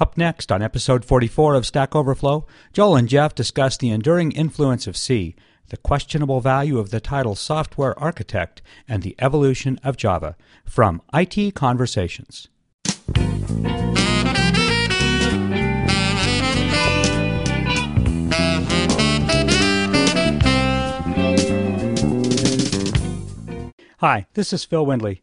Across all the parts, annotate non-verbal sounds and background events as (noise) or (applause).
Up next on episode 44 of Stack Overflow, Joel and Jeff discuss the enduring influence of C, the questionable value of the title software architect, and the evolution of Java from IT Conversations. Hi, this is Phil Windley.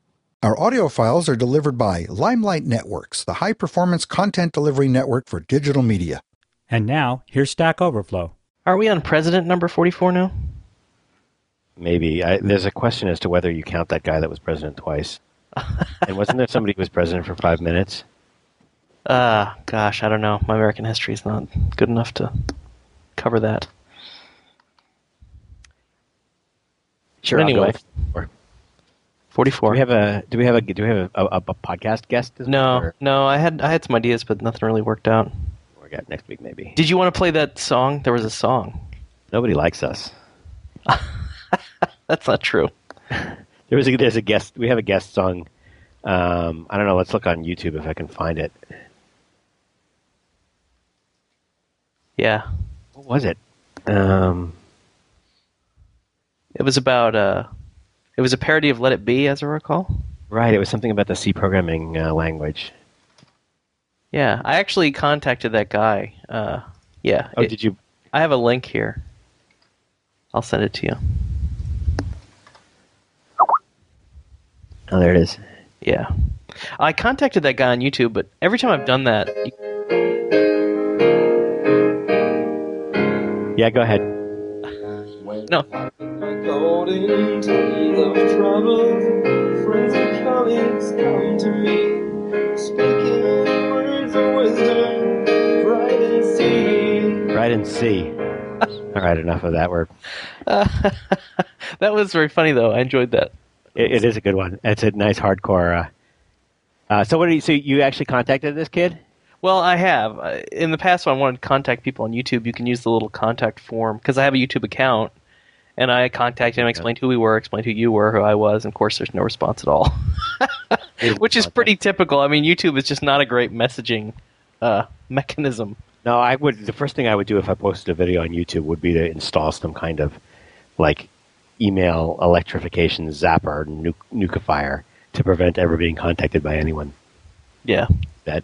Our audio files are delivered by Limelight Networks, the high performance content delivery network for digital media. And now, here's Stack Overflow. Are we on president number 44 now? Maybe. I, there's a question as to whether you count that guy that was president twice. (laughs) and wasn't there somebody who was president for five minutes? Uh, gosh, I don't know. My American history is not good enough to cover that. Sure. But anyway, Or- 44. Do we have a do we have a do we have a, a, a podcast guest? this no, week, or- no, I had I had some ideas, but nothing really worked out. or got next week maybe. Did you want to play that song? There was a song. Nobody likes us. (laughs) That's not true. (laughs) There was a, there's a guest. We have a guest song. Um, I don't know. Let's look on YouTube if I can find it. Yeah, What was it? Um, it was about uh, it was a parody of Let It Be, as I recall. right. It was something about the C programming uh, language. Yeah, I actually contacted that guy. Uh, yeah, Oh, it- did you? I have a link here. I'll send it to you. Oh, there it is. Yeah. I contacted that guy on YouTube, but every time I've done that, you- Yeah, go ahead. no. Got into those troubles, friends and colleagues come to me, speaking words of wisdom, right and see. Right in C. All right, enough of that. We're (laughs) that was very funny though. I enjoyed that. It, it is a good one. It's a nice hardcore. Uh, uh, so what? Did you, so you actually contacted this kid? Well, I have Uh, in the past when I wanted to contact people on YouTube. You can use the little contact form because I have a YouTube account, and I contacted him, explained who we were, explained who you were, who I was, and of course, there's no response at all, (laughs) which is pretty typical. I mean, YouTube is just not a great messaging uh, mechanism. No, I would. The first thing I would do if I posted a video on YouTube would be to install some kind of like email electrification zapper nu- nukifier to prevent ever being contacted by anyone. Yeah. That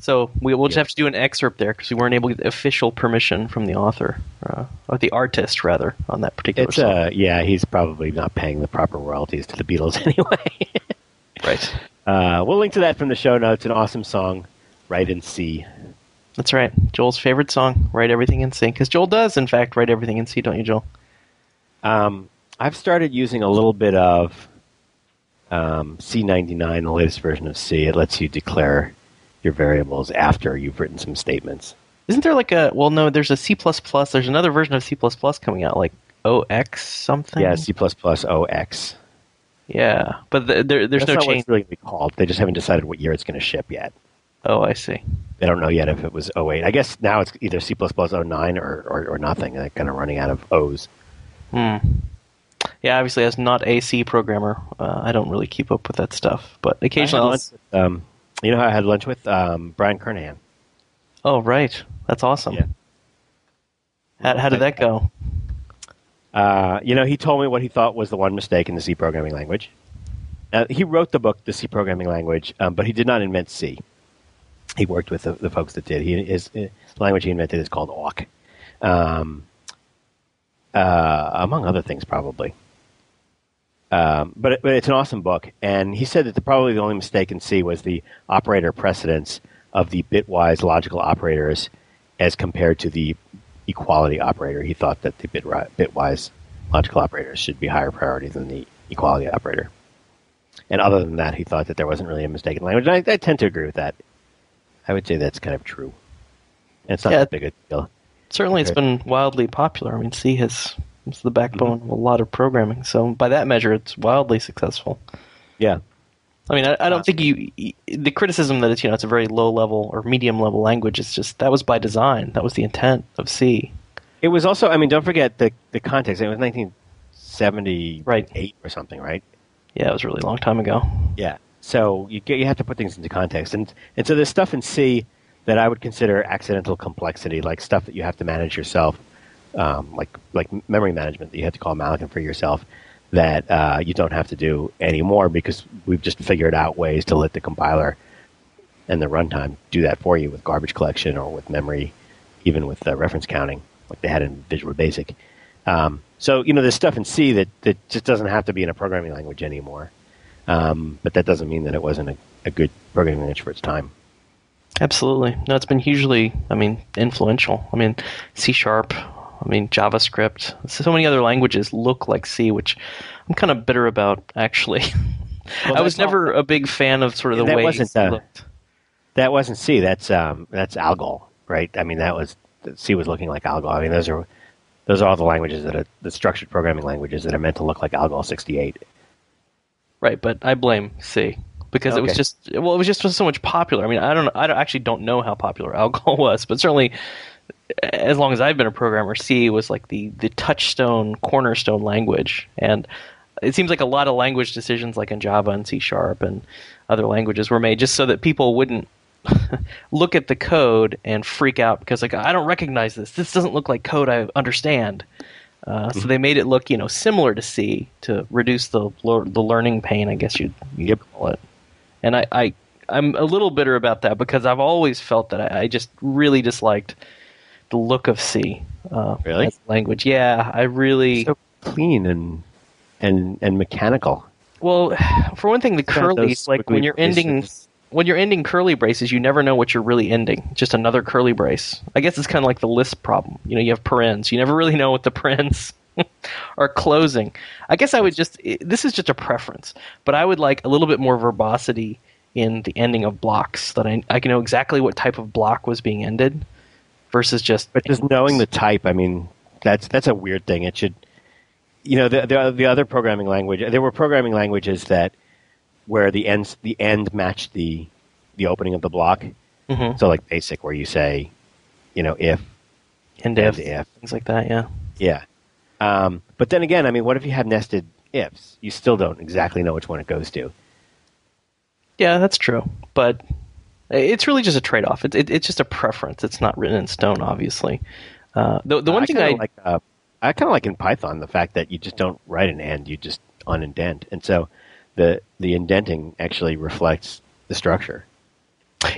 So we, we'll just have to do an excerpt there because we weren't able to get official permission from the author, uh, or the artist rather, on that particular it's song. uh yeah he's probably not paying the proper royalties to the Beatles (laughs) anyway. right. uh, we'll link to that from the show notes. An awesome song, right in C. That's right. Joel's favorite song, "Write Everything in C," because Joel does, in fact, write everything in C, don't you, Joel? Um, I've started using a little bit of um, C99, the latest version of C. It lets you declare your variables after you've written some statements. Isn't there like a? Well, no, there's a C++. There's another version of C++ coming out, like 0x something. Yeah, C++ 0x. Yeah, but th- there, there's That's no change. it's really going to be called. They just haven't decided what year it's going to ship yet. Oh, I see. They don't know yet if it was 08. I guess now it's either C++ 09 or, or, or nothing. They're kind of running out of O's. Hmm. Yeah, obviously, as not a C programmer, uh, I don't really keep up with that stuff. But occasionally, I'll- lunch with, um, you know how I had lunch with um, Brian Kernighan? oh, right, that's awesome. Yeah. How, how did that go? Uh, you know, he told me what he thought was the one mistake in the C programming language. Uh, he wrote the book, The C Programming Language, um, but he did not invent C. He worked with the, the folks that did. He, his, his language he invented is called awk, um, uh, among other things, probably. Um, but, it, but it's an awesome book, and he said that the, probably the only mistake in C was the operator precedence of the bitwise logical operators as compared to the equality operator. He thought that the bit, bitwise logical operators should be higher priority than the equality operator. And other than that, he thought that there wasn't really a mistake in language. And I, I tend to agree with that. I would say that's kind of true. And it's not Yeah. that big a deal. Certainly, it's been wildly popular. I mean, C has it's the backbone of a lot of programming. So by that measure, it's wildly successful. Yeah. I mean, I, I don't think you the criticism that it's you know it's a very low level or medium level language. It's just that was by design. That was the intent of C. It was also, I mean, don't forget the, the context. It was 1978 Right. or something, right? Yeah, it was a really long time ago. Yeah. So you get, you have to put things into context, and and so there's stuff in C that I would consider accidental complexity, like stuff that you have to manage yourself, um, like like memory management that you have to call malloc for yourself, that uh, you don't have to do anymore because we've just figured out ways to let the compiler and the runtime do that for you with garbage collection or with memory, even with uh, reference counting, like they had in Visual Basic. Um, so you know, there's stuff in C that, that just doesn't have to be in a programming language anymore. Um, but that doesn't mean that it wasn't a, a good programming language for its time. Absolutely. No, it's been hugely, I mean, influential. I mean, C sharp, I mean, JavaScript. So many other languages look like C, which I'm kind of bitter about, actually. Well, (laughs) I was never a big fan of sort of the That way wasn't, C uh, looked. That wasn't C. That's um, that's Algol, right? I mean, that was C was looking like Algol. I mean, those are those are all the languages that are the structured programming languages that are meant to look like Algol 68. Right, but I blame C because it was just well, it was just so much popular. I mean, I don't, I don't actually don't know how popular Algol (laughs) was, but certainly, as long as I've been a programmer, C was like the the touchstone, cornerstone language, and it seems like a lot of language decisions, like in Java and C Sharp and other languages, were made just so that people wouldn't (laughs) look at the code and freak out because like I don't recognize this. This doesn't look like code I understand. Uh, so they made it look, you know, similar to C to reduce the the learning pain, I guess you'd, you'd Yep. call it. And I, I I'm a little bitter about that because I've always felt that I, I just really disliked the look of C. Uh, Really? language, yeah, I really. So clean and and and mechanical. Well, (sighs) for one thing, the curlies, like when you're ending braces. when you're ending curly braces, you never know what you're really ending. Just another curly brace. I guess it's kind of like the Lisp problem. You know, you have parens. You never really (laughs) know what the parens (laughs) are closing. I guess I would just. this is just a preference, but I would like a little bit more verbosity in the ending of blocks. That I I can know exactly what type of block was being ended, versus just. But just knowing the type, I mean, that's that's a weird thing. It should, you know, the the, the other programming language. There were programming languages that where the ends the end matched the the opening of the block. Mhm. So like basic, where you say, you know, if and if, and if. things like that. Yeah. yeah. Um, but then again, I mean, what if you have nested ifs? You still don't exactly know which one it goes to. Yeah, that's true. But it's really just a trade off. It, it, it's just a preference. It's not written in stone, obviously. Uh, the the one I thing I like, uh, I kind of like in Python the fact that you just don't write an end, you just unindent, and so the the indenting actually reflects the structure.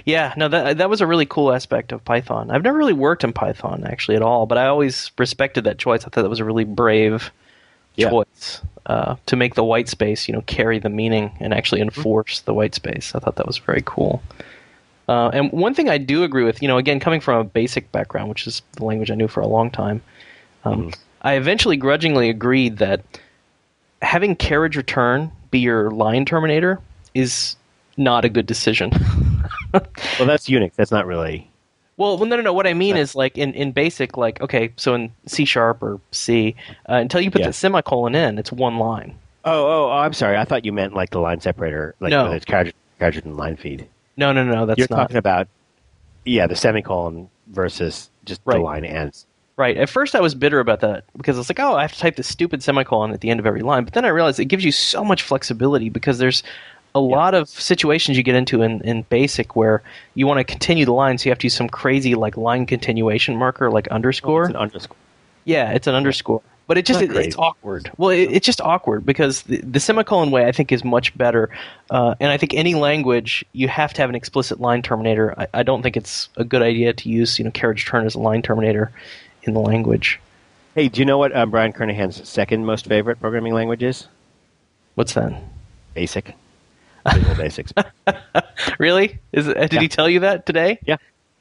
yeah no that that was a really cool aspect of Python. I've never really worked in Python actually at all, but I always respected that choice. I thought that was a really brave Yeah. choice uh, to make the white space you know carry the meaning and actually enforce the white space. I thought that was very cool. Uh, and one thing I do agree with, you know, again coming from a basic background, which is the language I knew for a long time, um, I eventually grudgingly agreed that having carriage return be your line terminator is not a good decision. (laughs) Well, that's Unix. That's not really. well, well, no, no, no. What I mean is like in, in basic, like okay, so in C sharp or C, uh, until you put Yeah. the semicolon in, it's one line. Oh, oh, oh, I'm sorry. I thought you meant like the line separator, like No. whether it's carriage, carriage and line feed. No, no, no, that's You're not talking about, yeah, the semicolon versus just Right. the line ends. right. At first, I was bitter about that because it's like, oh, I have to type this stupid semicolon at the end of every line. But then I realized it gives you so much flexibility because there's a lot of situations you get into in, in basic where you want to continue the line, so you have to use some crazy like line continuation marker, like underscore. It's an underscore. Yeah, it's an underscore. But it just it, it's awkward. Well, it, it's just awkward because the, the semicolon way I think is much better, uh, and I think any language you have to have an explicit line terminator. I, I don't think it's a good idea to use you know carriage turn as a line terminator in the language. Hey, do you know what um, Brian Kernighan's second most favorite programming language is? What's that? Basic. (laughs) Visual Basics. (laughs) Really? Is it, did he tell you that today? Yeah.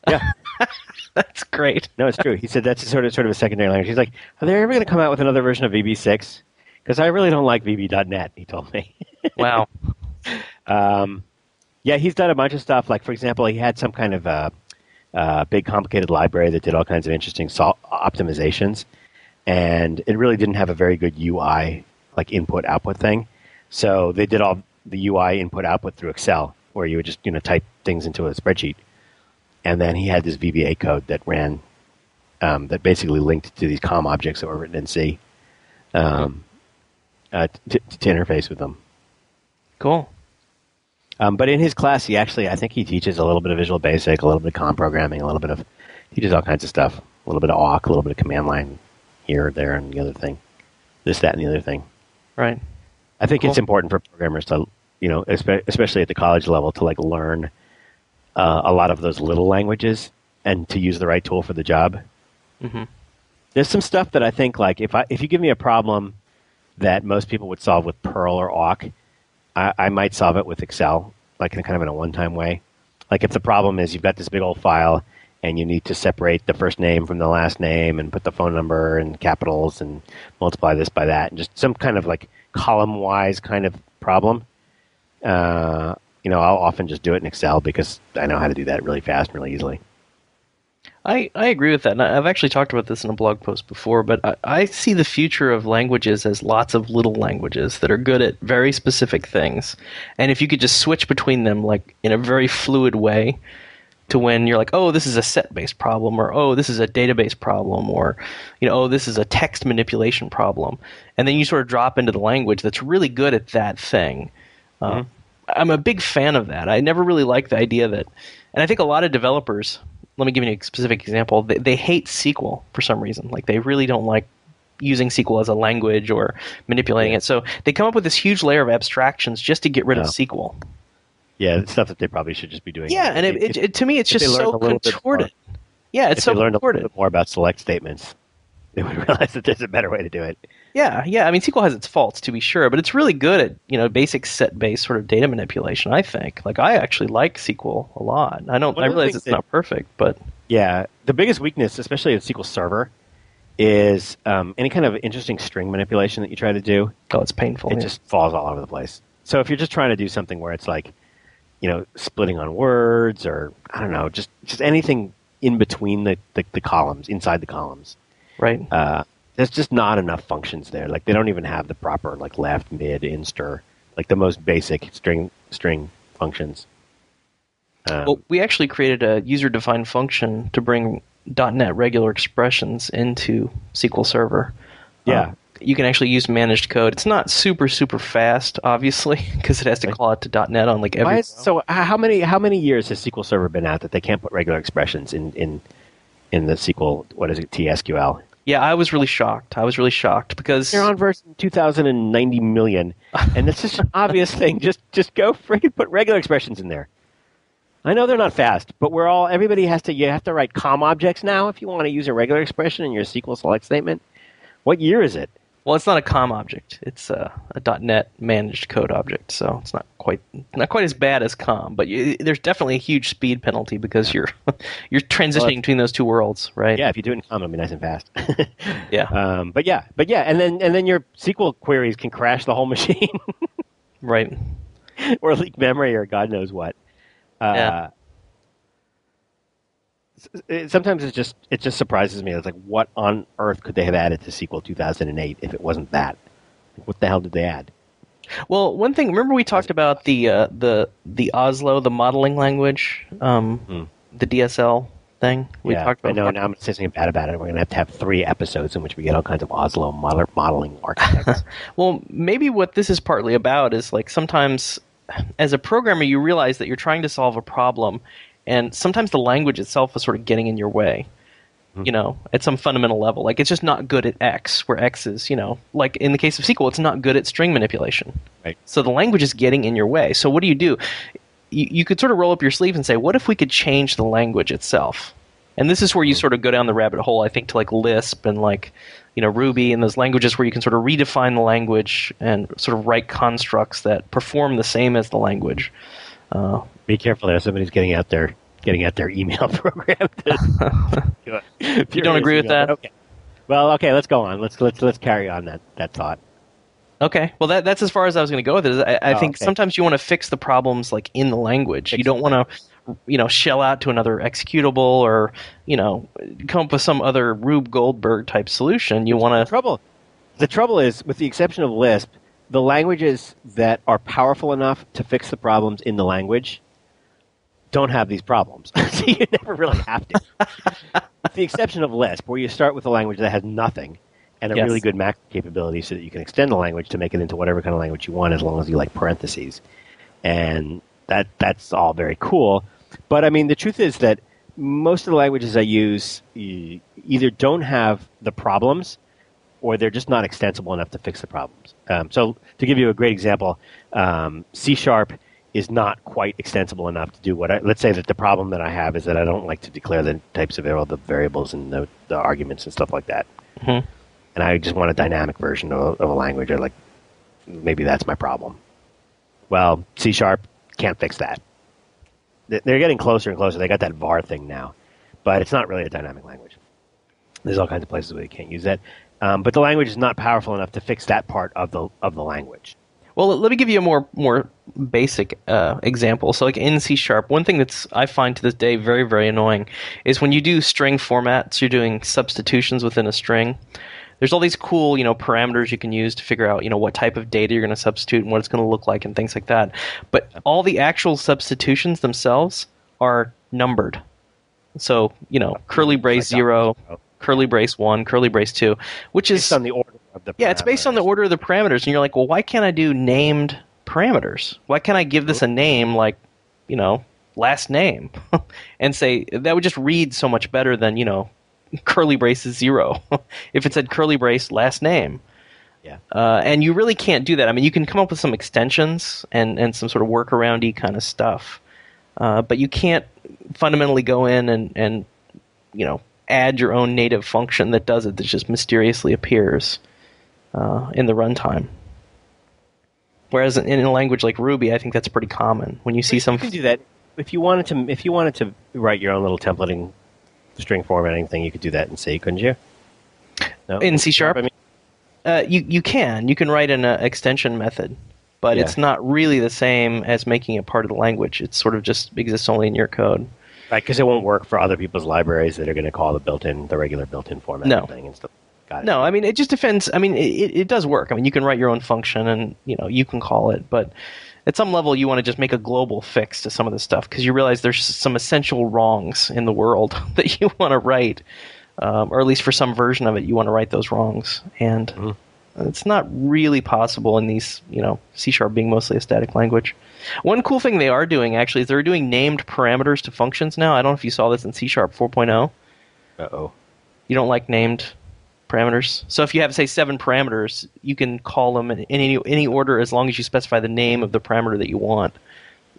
Yeah. (laughs) That's great. No, it's true. He said that's sort of sort of a secondary language. He's like, are they ever going to come out with another version of VB6? Because I really don't like VB.net. He told me. (laughs) Wow. Um, yeah, he's done a bunch of stuff. Like, for example, he had some kind of uh, uh, big complicated library that did all kinds of interesting sol- optimizations, and it really didn't have a very good UI like input output thing. So they did all the UI input output through Excel, where you would just you know type things into a spreadsheet, and then he had this VBA code that ran um, that basically linked to these COM objects that were written in C um, uh, to, to interface with them. Cool. Um, but in his class, he actually, I think he teaches a little bit of Visual Basic, a little bit of COM programming, a little bit of, teaches all kinds of stuff. A little bit of awk, a little bit of command line here, there, and the other thing. This, that, and the other thing. Right. I think it's important for programmers to, you know, especially at the college level, to like learn uh, a lot of those little languages and to use the right tool for the job. Mhm. There's some stuff that I think like if I if you give me a problem that most people would solve with Perl or awk, I, I might solve it with Excel, like in kind of in a one-time way. Like if the problem is you've got this big old file and you need to separate the first name from the last name and put the phone number in capitals and multiply this by that and just some kind of like column-wise kind of problem. Uh, you know, I'll often just do it in Excel because I know how to do that really fast and really easily. I, I agree with that. And I- I've actually talked about this in a blog post before, but I, I see the future of languages as lots of little languages that are good at very specific things. And if you could just switch between them like in a very fluid way to when you're like, oh, this is a set based problem, or oh, this is a database problem, or you know, oh, this is a text manipulation problem. And then you sort of drop into the language that's really good at that thing. Um, I'm a big fan of that. I never really liked the idea that, and I think a lot of developers. Let me give you a specific example. They, they hate SQL for some reason. Like they really don't like using SQL as a language or manipulating it. So they come up with this huge layer of abstractions just to get rid of oh. SQL. Yeah, it's stuff that they probably should just be doing. Yeah, and it, it, it, to me, it's just so a bit more- contorted. Yeah, it's if so they learned a contorted. little bit more about select statements, (laughs) they would realize that there's a better way to do it. Yeah, yeah. I mean, SQL has its faults to be sure, but it's really good at you know basic set-based sort of data manipulation. I think. Like, I actually like SQL a lot. I don't. One I realize it's that- not perfect, but Yeah, the biggest weakness, especially in SQL Server, is um, any kind of interesting string manipulation that you try to do. oh, it's painful. It yeah. just falls all over the place. So if you're just trying to do something where it's like, you know, splitting on words or I don't know, just just anything in between the, the, the columns, inside the columns, right. uh, there's just not enough functions there. Like they don't even have the proper like left, mid, InStr, like the most basic string string functions. Um, Well, we actually created a user-defined function to bring .NET regular expressions into SQL Server. Yeah. Um, you can actually use managed code. It's not super super fast, obviously, (laughs) because it has to call out to .NET on like every. Is, so how many how many years has SQL Server been out that they can't put regular expressions in in in the SQL what is it TSQL? Yeah, I was really shocked. I was really shocked because They're on version 2090 million, and it's just an (laughs) obvious thing. Just just go freaking put regular expressions in there. I know they're not fast, but we're all everybody has to you have to write COM objects now if you want to use a regular expression in your SQL select statement. What year is it? Well, it's not a COM object. It's a, a .NET managed code object, so it's not quite not quite as bad as COM. But you, there's definitely a huge speed penalty because you're (laughs) you're transitioning Well, between those two worlds, right? Yeah, if you do it in COM, it'll be nice and fast. (laughs) Yeah. Um, but yeah, but yeah, and then and then your SQL queries can crash the whole (laughs) machine. Right. or leak memory or God knows what. Uh, Yeah. It- Sometimes it just it just surprises me. It's like, what on earth could they have added to SQL 2008 if it wasn't that? Like, what the hell did they add? Well, one thing. Remember we talked about the uh, the the Oslo, the modeling language, um, Hmm. the DSL thing. We yeah, talked about. I know. Now I'm saying something bad about it. We're going to have to have three episodes in which we get all kinds of Oslo model, modeling (laughs) architects. Well, maybe what this is partly about is like sometimes, as a programmer, you realize that you're trying to solve a problem, and sometimes the language itself is sort of getting in your way. Hmm. You know, at some fundamental level, like it's just not good at X, where X is, you know, like in the case of SQL, it's not good at string manipulation. Right. So the language is getting in your way. So what do you do? You, you could sort of roll up your sleeve and say, what if we could change the language itself? And this is where you sort of go down the rabbit hole, I think, to like Lisp and like, you know, Ruby and those languages where you can sort of redefine the language and sort of write constructs that perform the same as the language. Uh, Be careful there. Somebody's getting out their getting out their email (laughs) program. (laughs) (laughs) If You don't agree with that? Okay. Well, okay. Let's go on. Let's let's let's carry on that that thought. okay, well, that, that's as far as I was going to go with it. I, I Oh, think okay. sometimes you want to fix the problems like in the language. You don't want to you know, shell out to another executable or you know, come up with some other Rube Goldberg type solution. You want to trouble, the trouble is, with the exception of Lisp, the languages that are powerful enough to fix the problems in the language don't have these problems. (laughs) so you never really have to. with the exception of Lisp, where you start with a language that has nothing and a Yes. really good Mac capability so that you can extend the language to make it into whatever kind of language you want as long as you like parentheses. And that that's all very cool. But I mean, the truth is that most of the languages I use either don't have the problems or they're just not extensible enough to fix the problems. Um, so, to give you a great example, um, C sharp is not quite extensible enough to do what I. Let's say that the problem that I have is that I don't like to declare the types of all the variables and the, the arguments and stuff like that. Mhm. And I just want a dynamic version of, of a language. Or like, maybe that's my problem. Well, C sharp can't fix that. They- They're getting closer and closer. They got that var thing now, but it's not really a dynamic language. There's all kinds of places where you can't use that. Um, but the language is not powerful enough to fix that part of the of the language. Well, let me give you a more more basic uh, example. So, like in C sharp, one thing that's I find to this day very very annoying is when you do string formats, you're doing substitutions within a string. There's all these cool, you know, parameters you can use to figure out, you know, what type of data you're going to substitute and what it's going to look like and things like that. But all the actual substitutions themselves are numbered. So, you know, curly brace zero. Curly brace one, curly brace two, which is Based on the order of the yeah, it's based on the order of the parameters, and you're like, well, why can't I do named parameters? Why can't I give this a name like, you know, last name, (laughs) and say that would just read so much better than you know, (laughs) curly braces zero, (laughs) if it said curly brace last name. Yeah. Uh, and you really can't do that. I mean, you can come up with some extensions and, and some sort of workaroundy kind of stuff, uh, but you can't fundamentally go in and, and you know add your own native function that does it that just mysteriously appears uh, in the runtime. Whereas in, in a language like Ruby, I think that's pretty common. When you see some, You can do that if you wanted to. If you wanted to write your own little templating string formatting thing, you could do that in C, couldn't you? No? In C sharp? I mean, uh, you you can you can write an uh, extension method, but Yeah. it's not really the same as making it part of the language. It sort of just exists only in your code. Right? Because it won't work for other people's libraries that are going to call the built-in, the regular built-in format No. thing and stuff. No, I mean it just depends. I mean it, it, does work. I mean you can write your own function and you know you can call it, but at some level you want to just make a global fix to some of this stuff because you realize there's some essential wrongs in the world (laughs) that you want to write, um, or at least for some version of it you want to write those wrongs, and it's not really possible in these you know C sharp being mostly a static language. One cool thing they are doing actually is they're doing named parameters to functions now. I don't know if you saw this in C sharp 4.0 Uh-oh. you don't like named parameters. So if you have say seven parameters, you can call them in any any order as long as you specify the name of the parameter that you want.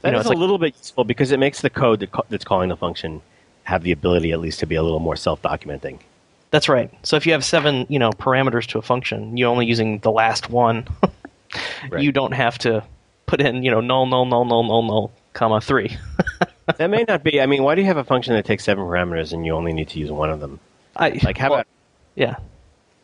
That you know, is it's a like- little bit useful because it makes the code that's calling the function have the ability at least to be a little more self-documenting. That's right. So if you have seven, you know, parameters to a function, you're only using the last one. (laughs) Right. You don't have to put in, you know, null null null null null null comma three. (laughs) that may not be. I mean, why do you have a function that takes seven parameters and you only need to use one of them? I, Like, how well, about? yeah.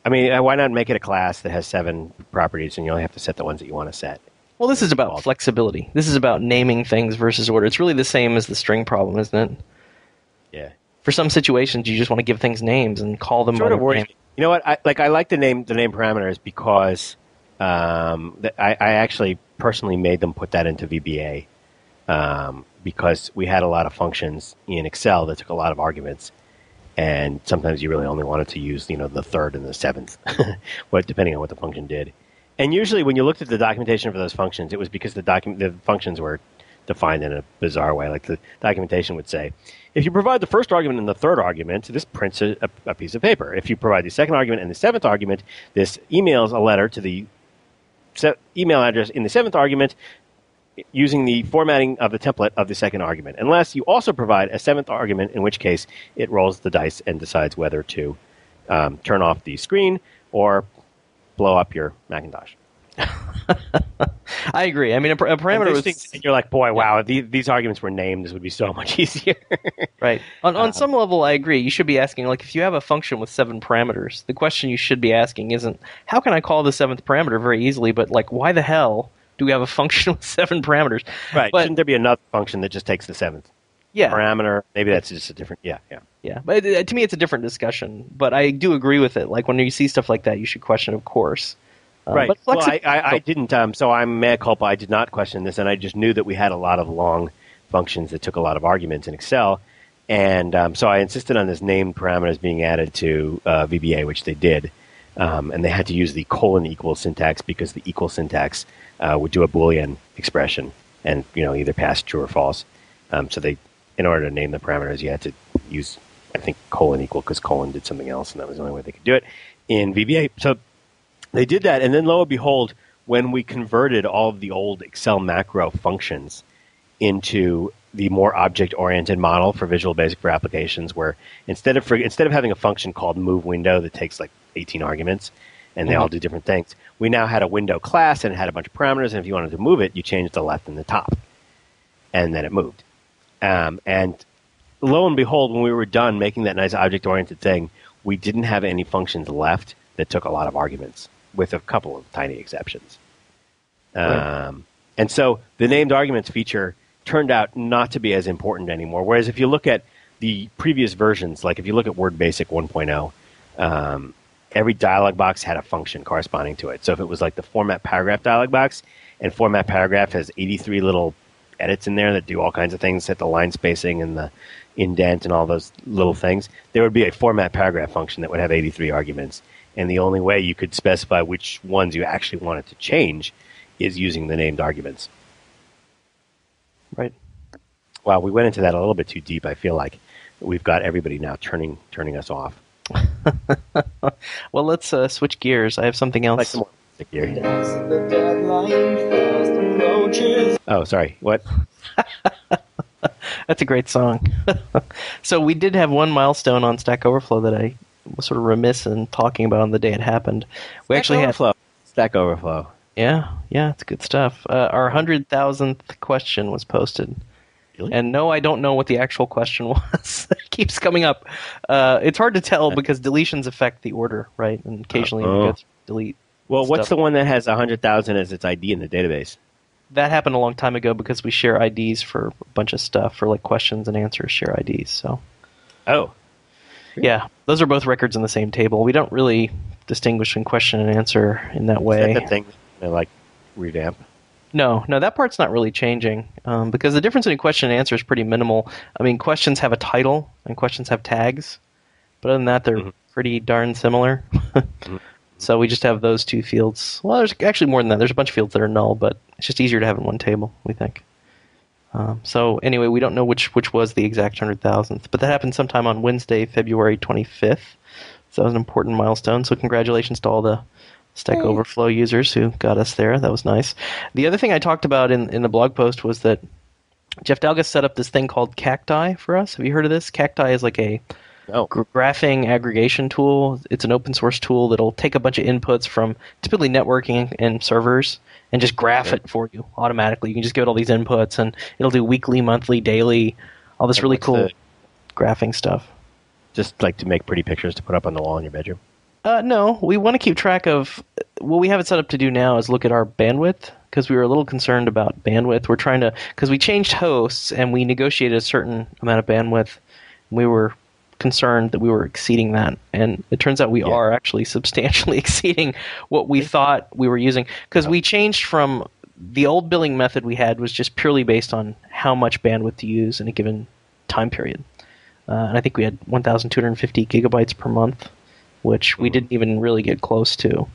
I mean, uh, why not make it a class that has seven properties and you only have to set the ones that you want to set? Well, this is about flexibility. This is about naming things versus order. It's really the same as the string problem, isn't it? Yeah. For some situations, you just want to give things names and call them sort of worries name. You know what? I like I like the name the name parameters because um, I, I actually personally made them put that into VBA um, because we had a lot of functions in Excel that took a lot of arguments, and sometimes you really only wanted to use you know the third and the seventh, (laughs) what depending on what the function did. And usually, when you looked at the documentation for those functions, it was because the document the functions were defined in a bizarre way. Like the documentation would say, if you provide the first argument and the third argument, this prints a, a, piece of paper. If you provide the second argument and the seventh argument, this emails a letter to the se- email address in the seventh argument using the formatting of the template of the second argument. Unless you also provide a seventh argument, in which case it rolls the dice and decides whether to um, turn off the screen or blow up your Macintosh. (laughs) I agree. I mean, a, a parameter was things- and you're like, boy, wow, these, these arguments were named. This would be so (laughs) much easier. right. On, Uh-huh. some level, I agree. You should be asking, like, if you have a function with seven parameters, the question you should be asking isn't how can I call the seventh parameter very easily, but like, why the hell do we have a (laughs) function with seven parameters? right. But Shouldn't there be another function that just takes the seventh? Yeah. parameter. Maybe that's just a different. Yeah, yeah. Yeah, but to me, it's a different discussion. But I do agree with it. Like when you see stuff like that, you should question, of course. Um, right. But Well, I, I, I didn't. Um, so I'm mea culpa. I did not question this, and I just knew that we had a lot of long functions that took a lot of arguments in Excel, and um, so I insisted on this named parameters being added to uh, VBA, which they did, um, and they had to use the colon equal syntax because the equal syntax uh, would do a boolean expression and you know either pass true or false. Um, so they, in order to name the parameters, you had to use I think colon equal because colon did something else, and that was the only way they could do it in VBA. So they did that, and then lo and behold, when we converted all of the old Excel macro functions into the more object-oriented model for Visual Basic for applications, where instead of for, instead of having a function called move window that takes like 18 arguments and they all do different things, we now had a window class and it had a bunch of parameters, and if you wanted to move it, you changed the left and the top, and then it moved. Um, and lo and behold, when we were done making that nice object-oriented thing, we didn't have any functions left that took a lot of arguments, with a couple of tiny exceptions. Um, and so the named arguments feature turned out not to be as important anymore. Whereas if you look at the previous versions, like if you look at Word Basic 1.0, um, every dialog box had a function corresponding to it. So if it was like the format paragraph dialog box, and format paragraph has 83 little edits in there that do all kinds of things, set the line spacing and the indent and all those little things, there would be a format paragraph function that would have 83 arguments. And the only way you could specify which ones you actually wanted to change is using the named arguments. right. Wow, we went into that a little bit too deep. I feel like we've got everybody now turning turning us off. (laughs) Well, let's uh, switch gears. I have something else. Like some more music here. As the deadline fast approaches. Oh, sorry. What? (laughs) That's a great song. (laughs) so we did have one milestone on Stack Overflow that I was sort of remiss in talking about on the day it happened. We actually had Overflow. Stack Overflow. Yeah, yeah, it's good stuff. Uh, our hundred thousandth question was posted, Really? and no, I don't know what the actual question (laughs) was. it keeps coming up. Uh, it's hard to tell because deletions affect the order, right? And occasionally Uh-oh. we go through delete. Well, what's the one that has 100,000 as its ID in the database? That happened a long time ago because we share IDs for a bunch of stuff, for like questions and answers. Share IDs, so Oh. Yeah, those are both records in the same table. We don't really distinguish in question and answer in that way. that the thing they like revamp? No, no, that part's not really changing um, because the difference in question and answer is pretty minimal. I mean, questions have a title and questions have tags, but other than that, they're Mhm. pretty darn similar. (laughs) So we just have those two fields. Well, there's actually more than that. There's a bunch of fields that are null, but it's just easier to have in one table. We think. Um, so anyway, we don't know which which was the exact hundred thousandth, but that happened sometime on Wednesday, February twenty fifth. So that was an important milestone. So congratulations to all the Stack Overflow users who got us there. That was nice. The other thing I talked about in, in the blog post was that Geoff Dalgas set up this thing called Cacti for us. Have you heard of this? Cacti is like a No. gr- graphing aggregation tool. It's an open source tool that'll take a bunch of inputs from typically networking and servers and just graph it for you automatically. You can just give it all these inputs and it'll do weekly, monthly, daily, all this really cool graphing stuff. Just like to make pretty pictures to put up on the wall in your bedroom. Uh, no, we want to keep track of what we have it set up to do now is look at our bandwidth because we were a little concerned about bandwidth. We're trying to because we changed hosts and we negotiated a certain amount of bandwidth. We were concerned that we were exceeding that, and it turns out we Yeah. are actually substantially (laughs) exceeding what we thought we were using because we changed from the old billing method we had was just purely based on how much bandwidth to use in a given time period. Uh, and I think we had 1,250 gigabytes per month, which we didn't even really get close to.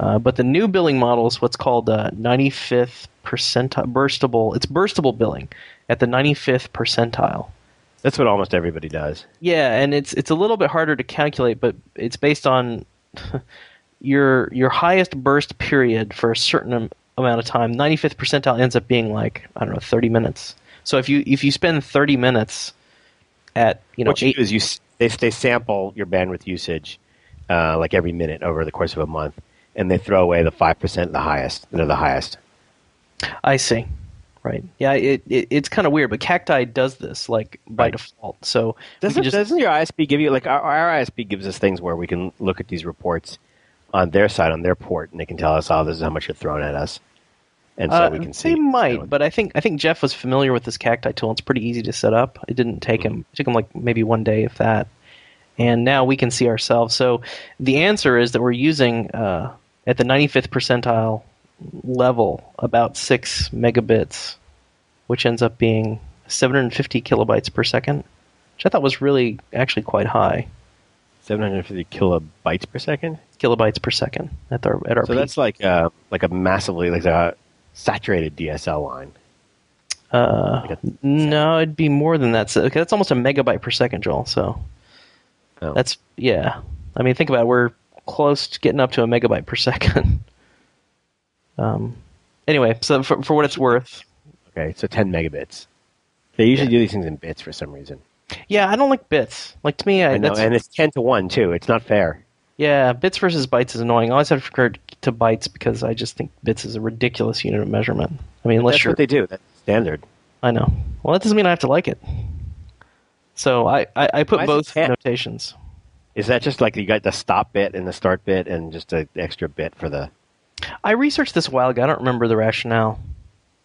Uh, but the new billing model is what's called uh, 95th percentile burstable. It's burstable billing at the 95th percentile. That's what almost everybody does. Yeah, and it's it's a little bit harder to calculate, but it's based on (laughs) your your highest burst period for a certain am- amount of time. 95th percentile ends up being like I don't know 30 minutes. So if you if you spend 30 minutes at you know what you eight, do is you they, they sample your bandwidth usage uh, like every minute over the course of a month, and they throw away the five percent, the highest, that are the highest. I see. Right. Yeah. It, it it's kind of weird, but Cacti does this like by Right. default. So Doesn't, just doesn't your ISP give you like our, our ISP gives us things where we can look at these reports on their side on their port, and they can tell us, "Oh, this is how much you're throwing at us." and so Uh, we can see. They might, but I think I think Jeff was familiar with this cacti tool. It's pretty easy to set up. It didn't take Mm-hmm. him. It took him like maybe one day, if that. And now we can see ourselves. So the answer is that we're using uh, at the 95th percentile level about six megabits, which ends up being 750 kilobytes per second, which I thought was really actually quite high. 750 kilobytes per second. Kilobytes per second at our at our So peak. that's like uh, like a massively like a saturated DSL line. Uh, Like no, it'd be more than that. So, okay, that's almost a megabyte per second, Joel. So Oh. that's yeah. I mean, think about it. We're close to getting up to a megabyte per second. (laughs) um. Anyway, so for, for what it's worth, okay, so 10 megabits. They usually do these things in bits for some reason. yeah, I don't like bits. Like to me, I, I know, and it's 10 to 1 too. It's not fair. yeah, bits versus bytes is annoying. I always have to refer to bytes because I just think bits is a ridiculous unit of measurement. I mean, unless That's you're what they do. That's standard. I know. Well, that doesn't mean I have to like it. So I, I, I put Why both 10? notations. Is that just like you got the stop bit and the start bit and just an extra bit for the. I researched this a while ago. I don't remember the rationale.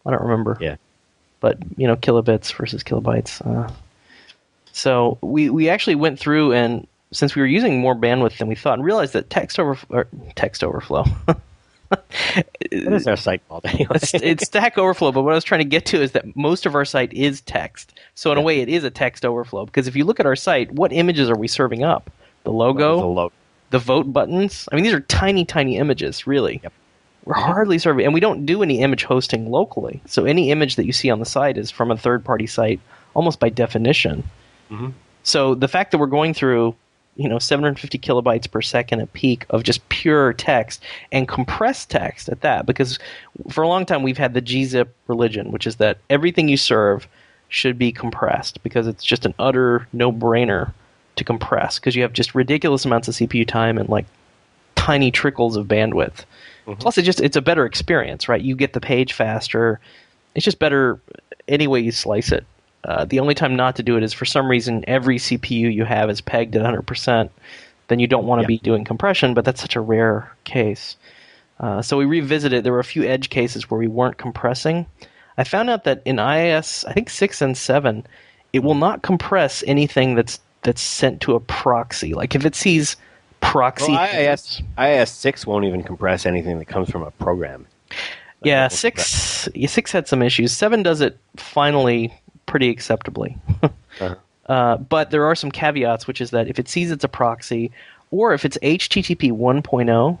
I don't remember. Yeah. But you know, kilobits versus kilobytes. Uh, so we we actually went through and since we were using more bandwidth than we thought, and realized that text over text overflow. (laughs) What is our site called anyway? it's, it's Stack Overflow, but what I was trying to get to is that most of our site is text. So in a way, it is a text overflow because if you look at our site, what images are we serving up? The logo, The lo- the vote buttons. I mean, these are tiny, tiny images, really. Yep. We're hardly serving, and we don't do any image hosting locally. So any image that you see on the site is from a third-party site, almost by definition. Mhm. So the fact that we're going through, you know, 750 kilobytes per second at peak of just pure text and compressed text at that, because for a long time we've had the gzip religion, which is that everything you serve should be compressed because it's just an utter no-brainer to compress because you have just ridiculous amounts of CPU time and like tiny trickles of bandwidth. Plus, it just it's a better experience, right? You get the page faster. It's just better any way you slice it. Uh, the only time not to do it is for some reason every CPU you have is pegged at 100%. Then you don't want to Yeah. be doing compression, but that's such a rare case. Uh, so we revisited. There were a few edge cases where we weren't compressing. I found out that in IIS, I think six and seven, it will not compress anything that's that's sent to a proxy. Like if it sees proxy, Well, IIS, IIS 6 won't even compress anything that comes from a program. yeah, six yeah, six had some issues. Seven does it finally pretty acceptably. (laughs) Uh-huh. Uh, but there are some caveats, which is that if it sees it's a proxy, or if it's HTTP 1.0,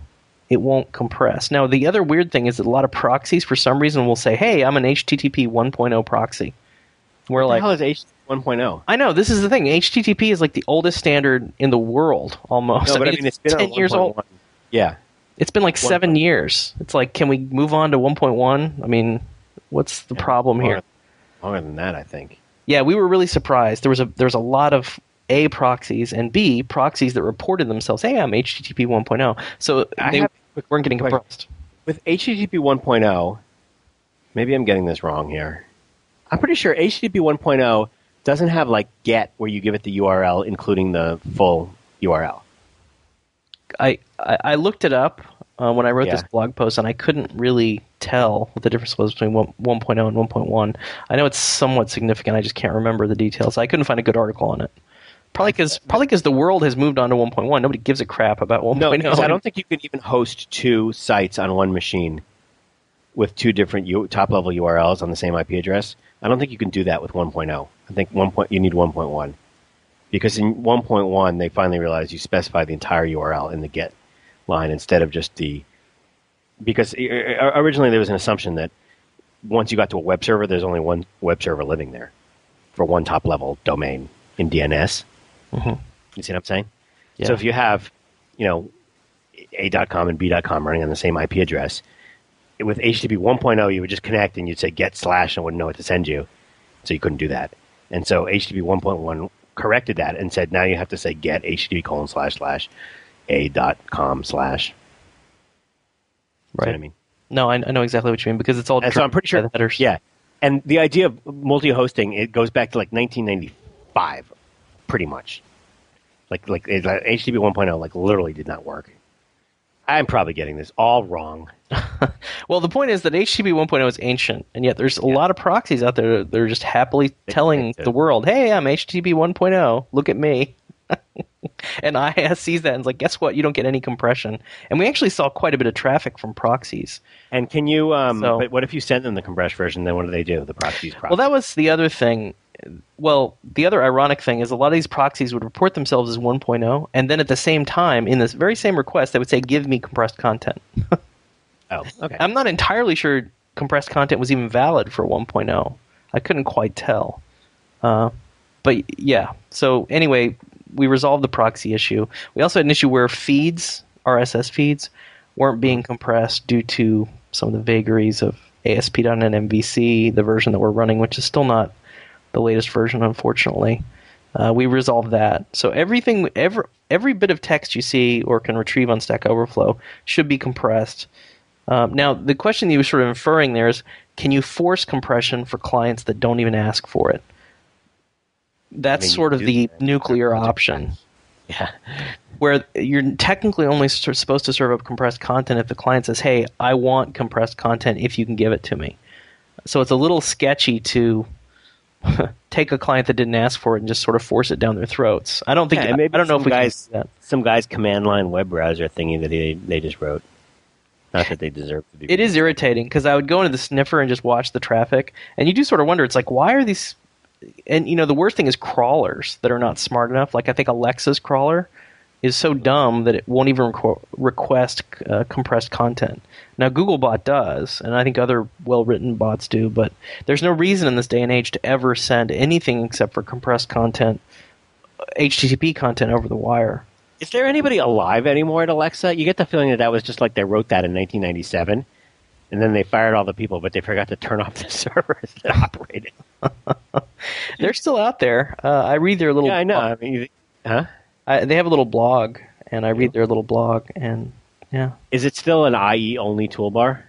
it won't compress. Now, the other weird thing is that a lot of proxies, for some reason, will say, "Hey, I'm an HTTP 1.0 proxy." We're What like, hell is H 1.0? I know this is the thing. HTTP is like the oldest standard in the world, almost. No, but I mean, it's been ten years old. Yeah. It's been like One seven point- years. It's like, can we move on to 1.1? I mean, what's the problem here? Longer, longer than that, I think. Yeah, we were really surprised. There was a there was a lot of A proxies and B proxies that reported themselves, "Hey, I'm HTTP 1.0. So I they have weren't getting compressed. With HTTP 1.0, maybe I'm getting this wrong here. I'm pretty sure HTTP 1.0 doesn't have like get where you give it the URL including the full URL. I, I I looked it up uh, when I wrote this blog post, and I couldn't really tell what the difference was between 1, 1.0 and 1.1. I know it's somewhat significant. I just can't remember the details. I couldn't find a good article on it. Probably because probably because the world has moved on to 1.1. Nobody gives a crap about 1.0. No, I don't think you can even host two sites on one machine with two different U- top level URLs on the same IP address. I don't think you can do that with 1.0. I think 1. Point, you need 1.1 because in 1.1 they finally realized you specify the entire URL in the get line instead of just the because originally there was an assumption that once you got to a web server, there's only one web server living there for one top level domain in DNS. Mhm. You see what I'm saying? Yeah. So if you have, you know, a.com and b.com running on the same IP address, with HTTP 1.0, you would just connect and you'd say get slash and wouldn't know what to send you. So you couldn't do that. And so HTTP 1.1 corrected that and said now you have to say get HTTP colon slash slash a dot com slash. What I mean? No, I, I know exactly what you mean because it's all. And so I'm pretty sure. headers. Yeah, and the idea of multi-hosting it goes back to like 1995, pretty much. Like like like HTTP 1.0 like literally did not work. I'm probably getting this all wrong. (laughs) Well, the point is that HTTP 1.0 is ancient, and yet there's a lot of proxies out there that are just happily telling the world, "Hey, I'm HTTP 1.0. Look at me." (laughs) and IIS sees that and is like, "Guess what? You don't get any compression." And we actually saw quite a bit of traffic from proxies. And can you? Um, So- but what if you send them the compressed version? Then what do they do? The proxies. Well, that was the other thing. Well, the other ironic thing is a lot of these proxies would report themselves as 1.0, and then at the same time, in this very same request, they would say, "Give me compressed content." (laughs) oh, okay. I'm not entirely sure compressed content was even valid for 1.0. I couldn't quite tell. Uh, but yeah, so anyway, we resolved the proxy issue. We also had an issue where feeds, RSS feeds, weren't being compressed due to some of the vagaries of ASP.NET MVC, the version that we're running, which is still not the latest version, unfortunately. Uh, we resolved that. So everything, every every bit of text you see or can retrieve on Stack Overflow should be compressed. Um, now, the question that you were sort of inferring there is, can you force compression for clients that don't even ask for it? That's I mean, sort of the that. nuclear option yeah. (laughs) where you're technically only supposed to serve up compressed content if the client says, "Hey, I want compressed content if you can give it to me." So it's a little sketchy to (laughs) take a client that didn't ask for it and just sort of force it down their throats. I don't think Yeah, I, maybe I don't know if we guys- can do that. Some guy's command line web browser thingy that they they just wrote. Not that they deserve to be. It is irritating because I would go into the sniffer and just watch the traffic, and you do sort of wonder. It's like, why are these? And you know, the worst thing is crawlers that are not smart enough. Like I think Alexa's crawler is so dumb that it won't even requ- request uh, compressed content. Now Googlebot does, and I think other well-written bots do, but there's no reason in this day and age to ever send anything except for compressed content, HTTP content over the wire. Is there anybody alive anymore at Alexa? You get the feeling that that was just like they wrote that in 1997, and then they fired all the people, but they forgot to turn (laughs) off the servers that operated. (laughs) They're still out there. Uh, I read their little. Yeah, I know. I mean, huh? I, they have a little blog, and I read their little blog, and yeah. Is it still an IE only toolbar?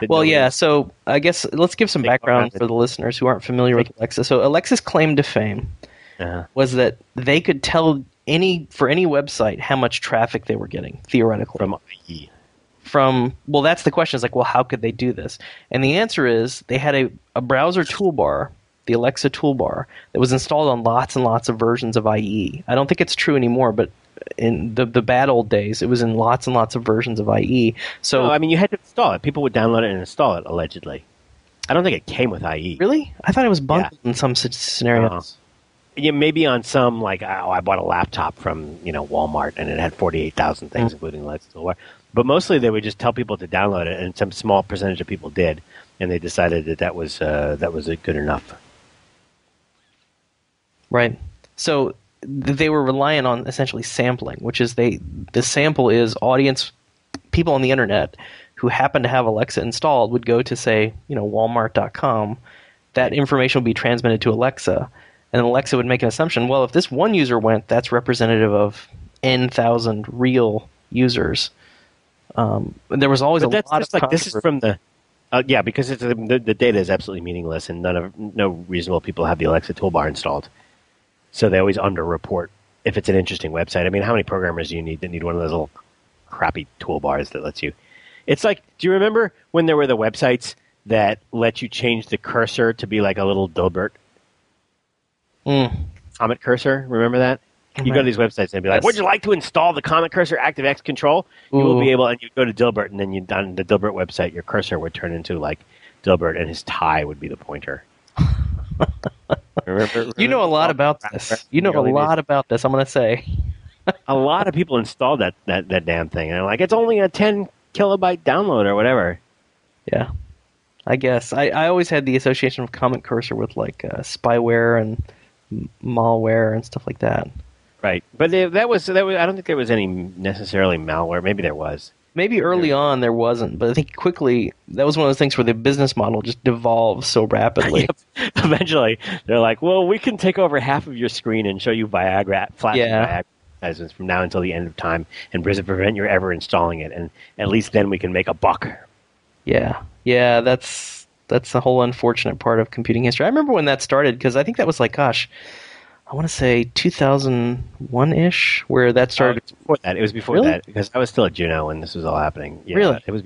Did Well, yeah. So I guess let's give some background for the listeners who aren't familiar with Alexa. So Alexa's claim to fame Uh-huh. was that they could tell any for any website how much traffic they were getting theoretically. From IE. from well that's the question. Is like well how could they do this? And the answer is they had a, a browser toolbar the alexa toolbar that was installed on lots and lots of versions of ie i don't think it's true anymore but in the, the bad old days it was in lots and lots of versions of ie so No, I mean you had to install it. People would download it and install it allegedly. I don't think it came with IE. really? I thought it was bundled in some scenarios uh-huh. Uh-huh. Yeah, maybe on some like oh, I bought a laptop from you know Walmart and it had forty eight thousand things, Mm. including Let's Toolbar. But mostly they would just tell people to download it, and some small percentage of people did, and they decided that that was uh, that was good enough. Right. So they were reliant on essentially sampling, which is they the sample is audience people on the internet who happen to have Alexa installed would go to say, you know, walmart.com. That information would be transmitted to Alexa, and Alexa would make an assumption, well, if this one user went, that's representative of n thousand real users. Um, there was always But a that's lot just of like this is from the. Uh, yeah, because it's the, the data is absolutely meaningless, and none of no reasonable people have the Alexa toolbar installed, so they always underreport if it's an interesting website. I mean, how many programmers do you need that need one of those little crappy toolbars that lets you? It's like, do you remember when there were the websites that let you change the cursor to be like a little Dilbert Mm. Comet cursor? Remember that? You go to these websites and be like, Yes. "Would you like to install the Comet Cursor ActiveX Control?" You will be able, and you go to Dilbert, and then you on the Dilbert website, your cursor would turn into like Dilbert, and his tie would be the pointer. (laughs) remember, You know a lot about this. You know a lot days. about this. I'm going to say. (laughs) A lot of people installed that, that that damn thing, and they're like, "It's only a 10 kilobyte download or whatever." Yeah, I guess I, I always had the association of Comet Cursor with like uh, spyware and malware and stuff like that. Right, but that was that was. I don't think there was any necessarily malware. Maybe there was. Maybe early on there wasn't, but I think quickly that was one of those things where the business model just devolved so rapidly. (laughs) Eventually, they're like, "Well, we can take over half of your screen and show you Viagra flash Yeah. Viagra advertisements from now until the end of time, and prevent you ever installing it. And at least then we can make a buck." Yeah, yeah, that's that's the whole unfortunate part of computing history. I remember when that started because I think that was like, gosh, I want to say 2001 ish, where that Oh, started. it before that. It was before Really? that because I was still at Juno when this was all happening. Yeah, Really? It was.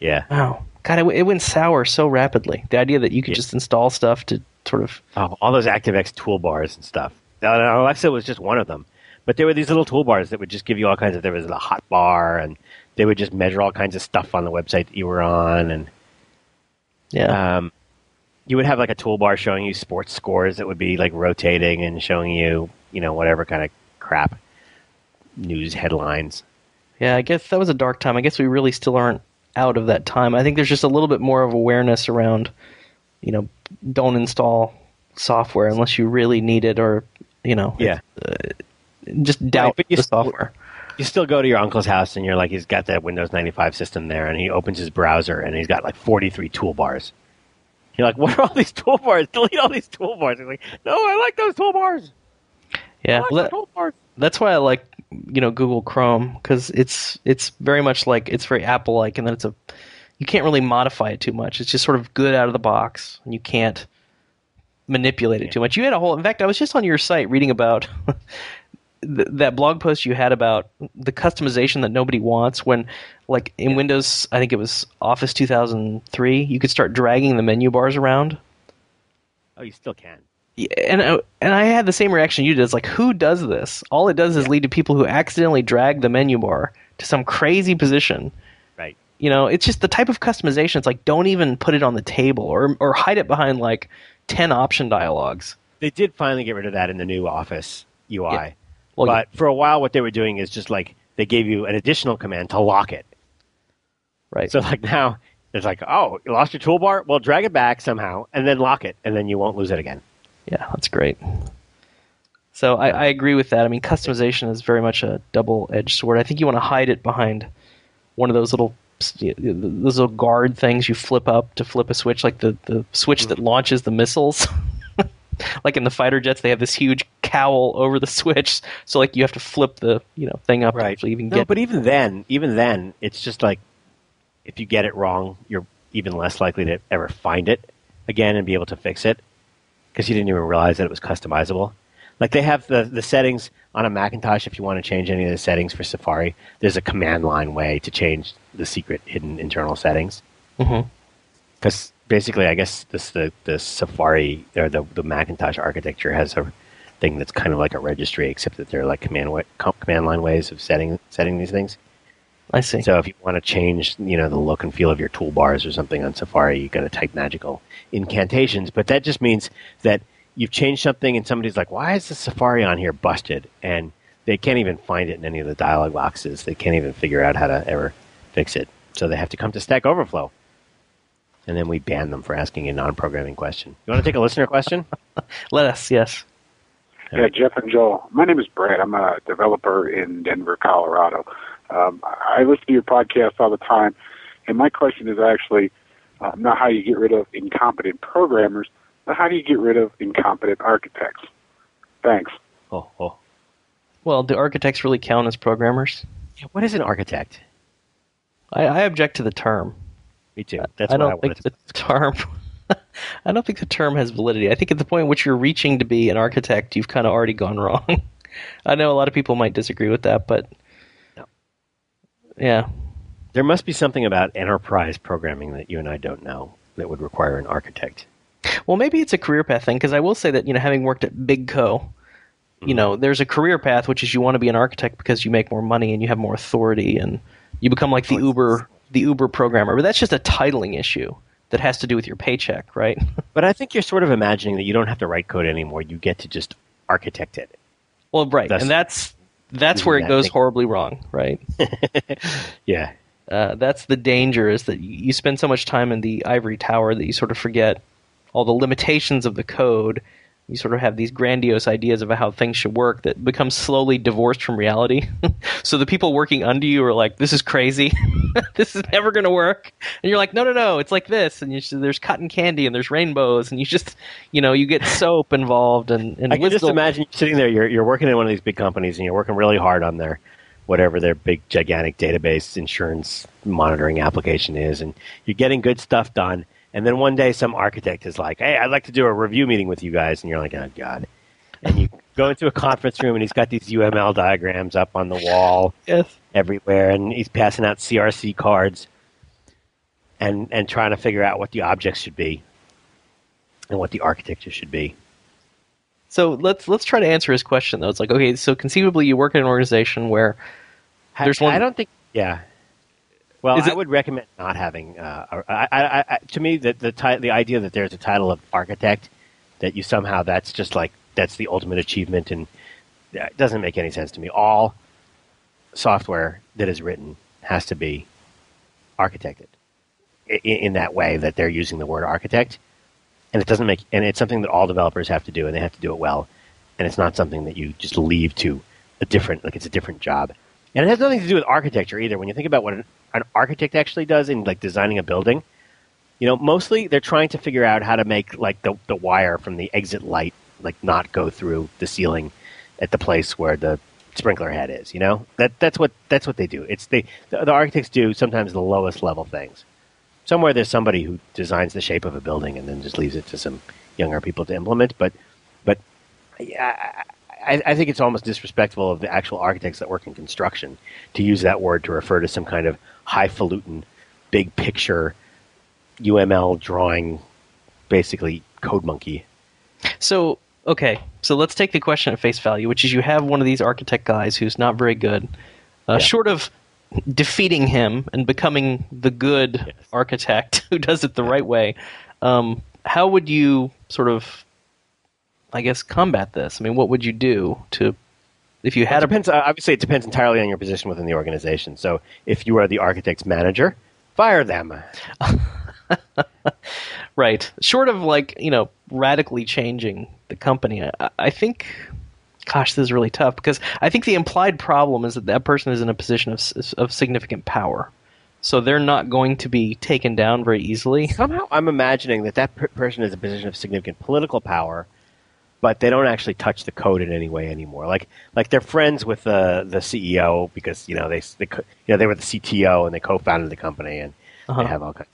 Yeah. Wow, God, it, it went sour so rapidly. The idea that you could Yeah. just install stuff to sort of Oh, all those ActiveX toolbars and stuff. Now, Alexa was just one of them, but there were these little toolbars that would just give you all kinds of. There was a Hotbar, and they would just measure all kinds of stuff on the website that you were on, and yeah. um, you would have like a toolbar showing you sports scores that would be like rotating and showing you, you know, whatever kind of crap news headlines. Yeah, I guess that was a dark time. I guess we really still aren't out of that time. I think there's just a little bit more of awareness around, you know, don't install software unless you really need it or, you know, Yeah. just doubt you the software. You still go to your uncle's house and you're like, he's got that Windows 95 system there, and he opens his browser and he's got like 43 toolbars. You're like, (laughs) what are all these toolbars? Delete all these toolbars. He's like, no, I like those toolbars. Yeah, like toolbars. that's why I like you know Google Chrome because it's it's very much like it's very Apple like, and then it's a you can't really modify it too much. It's just sort of good out of the box, and you can't manipulate it too much. You had a whole. In fact, I was just on your site reading about. (laughs) th- That blog post you had about the customization that nobody wants when, like in Windows, I think it was Office 2003, you could start dragging the menu bars around. Oh, you still can. Yeah, and I- and I had the same reaction you did. It's like, who does this? All it does is lead to people who accidentally drag the menu bar to some crazy position. Right. You know, it's just the type of customization. It's like, don't even put it on the table or or hide it behind like ten option dialogues. They did finally get rid of that in the new Office UI. Yeah. Well, but for a while, what they were doing is just like they gave you an additional command to lock it. right. So like now, it's like, oh, you lost your toolbar? Well, drag it back somehow and then lock it, and then you won't lose it again. Yeah, that's great. So I, I agree with that. I mean, customization is very much a double-edged sword. I think you want to hide it behind one of those little those little guard things you flip up to flip a switch, like the the switch that mm-hmm. launches the missiles. (laughs) like in the fighter jets, they have this huge cowl over the (laughs) switch, so like you have to flip the you know thing up to actually even No, get. but even then, even then, it's just like if you get it wrong, you're even less likely to ever find it again and be able to fix it because you didn't even realize that it was customizable. Like they have the, the settings on a Macintosh. If you want to change any of the settings for Safari, there's a command line way to change the secret hidden internal settings. Mm-hmm. Because basically, I guess this the the Safari or the the Macintosh architecture has a thing that's kind of like a registry, except that they're like command command line ways of setting setting these things. I see. So if you want to change, you know, the look and feel of your toolbars or something on Safari, you got to type magical incantations. But that just means that you've changed something, and somebody's like, "Why is the Safari on here busted?" And they can't even find it in any of the dialog boxes. They can't even figure out how to ever fix it. So they have to come to Stack Overflow, and then we ban them for asking a non-programming question. You want to take a listener question? (laughs) Let us, yes. Yeah, Jeff and Joel. My name is Brad. I'm a developer in Denver, Colorado. Um, I listen to your podcast all the time, and my question is actually uh, not how you get rid of incompetent programmers, but how do you get rid of incompetent architects? Thanks. Oh, oh. Well, do architects really count as programmers? What is an architect? I, I object to the term. Me too. That's I don't I think the term. (laughs) I don't think the term has validity. I think at the point at which you're reaching to be an architect, you've kind of already gone wrong. (laughs) I know a lot of people might disagree with that, but No. yeah, There must be something about enterprise programming that you and I don't know that would require an architect. well, maybe it's a career path thing because I will say that you know, having worked at Big Co, you mm-hmm. know, there's a career path which is you want to be an architect because you make more money and you have more authority and you become like the Uber the Uber programmer. But that's just a titling issue that has to do with your paycheck, right? (laughs) But I think you're sort of imagining that you don't have to write code anymore. You get to just architect it. well, right, That's- and that's that's where it that goes thing. horribly wrong, right? (laughs) Yeah. Uh, that's the danger is that you you spend so much time in the ivory tower that you sort of forget all the limitations of the code. You sort of have these grandiose ideas of how things should work that become slowly divorced from reality. (laughs) so the people working under you are like, "This is crazy. (laughs) this is never going to work." And you're like, "No, no, no. It's like this." And you just, there's cotton candy and there's rainbows, and you just, you know, you get soap involved and, and I can just imagine sitting there, you're, you're working in one of these big companies and you're working really hard on their whatever their big gigantic database insurance monitoring application is and you're getting good stuff done and then one day some architect is like hey i'd like to do a review meeting with you guys and you're like oh god and you (laughs) go into a conference room and he's got these UML diagrams up on the wall (laughs) Yes. everywhere, and he's passing out CRC cards and and trying to figure out what the objects should be and what the architecture should be. So let's let's try to answer his question though. It's like okay, so conceivably you work in an organization where There's I, one- I don't think. Yeah. Well, Is I it- would recommend not having. Uh, I, I, I, to me, the the, ti- the idea that there's a title of architect, that you somehow that's just like that's the ultimate achievement, and yeah, it doesn't make any sense to me. All software that is written has to be architected in, in that way that they're using the word architect, and it doesn't make and it's something that all developers have to do, and they have to do it well, and it's not something that you just leave to a different like it's a different job. And it has nothing to do with architecture either. When you think about what an, an architect actually does in like designing a building, you know, mostly they're trying to figure out how to make like the, the wire from the exit light like not go through the ceiling at the place where the sprinkler head is. You know, that that's what that's what they do. It's they the, the architects do sometimes the lowest level things. Somewhere there's somebody who designs the shape of a building and then just leaves it to some younger people to implement. But but yeah, I think it's almost disrespectful of the actual architects that work in construction to use that word to refer to some kind of highfalutin, big picture UML drawing, basically code monkey. So, okay, so let's take the question at face value, which is you have one of these architect guys who's not very good. Uh, Yeah. Short of defeating him and becoming the good Yes. architect (laughs) who does it the right way, um, how would you sort of, I guess, combat this? I mean, what would you do to, if you It had a depends. uh, Obviously, it depends entirely on your position within the organization. So, if you are the architect's manager, fire them. (laughs) Right. Short of like, you know, radically changing the company, I, I think, gosh, this is really tough because I think the implied problem is that that person is in a position of, of significant power. So they're not going to be taken down very easily. Somehow, I'm imagining that that per- person is a position of significant political power, but they don't actually touch the code in any way anymore. Like, like they're friends with the the CEO because you know they, they you know they were the CTO and they co-founded the company and Uh-huh. they have all kinds.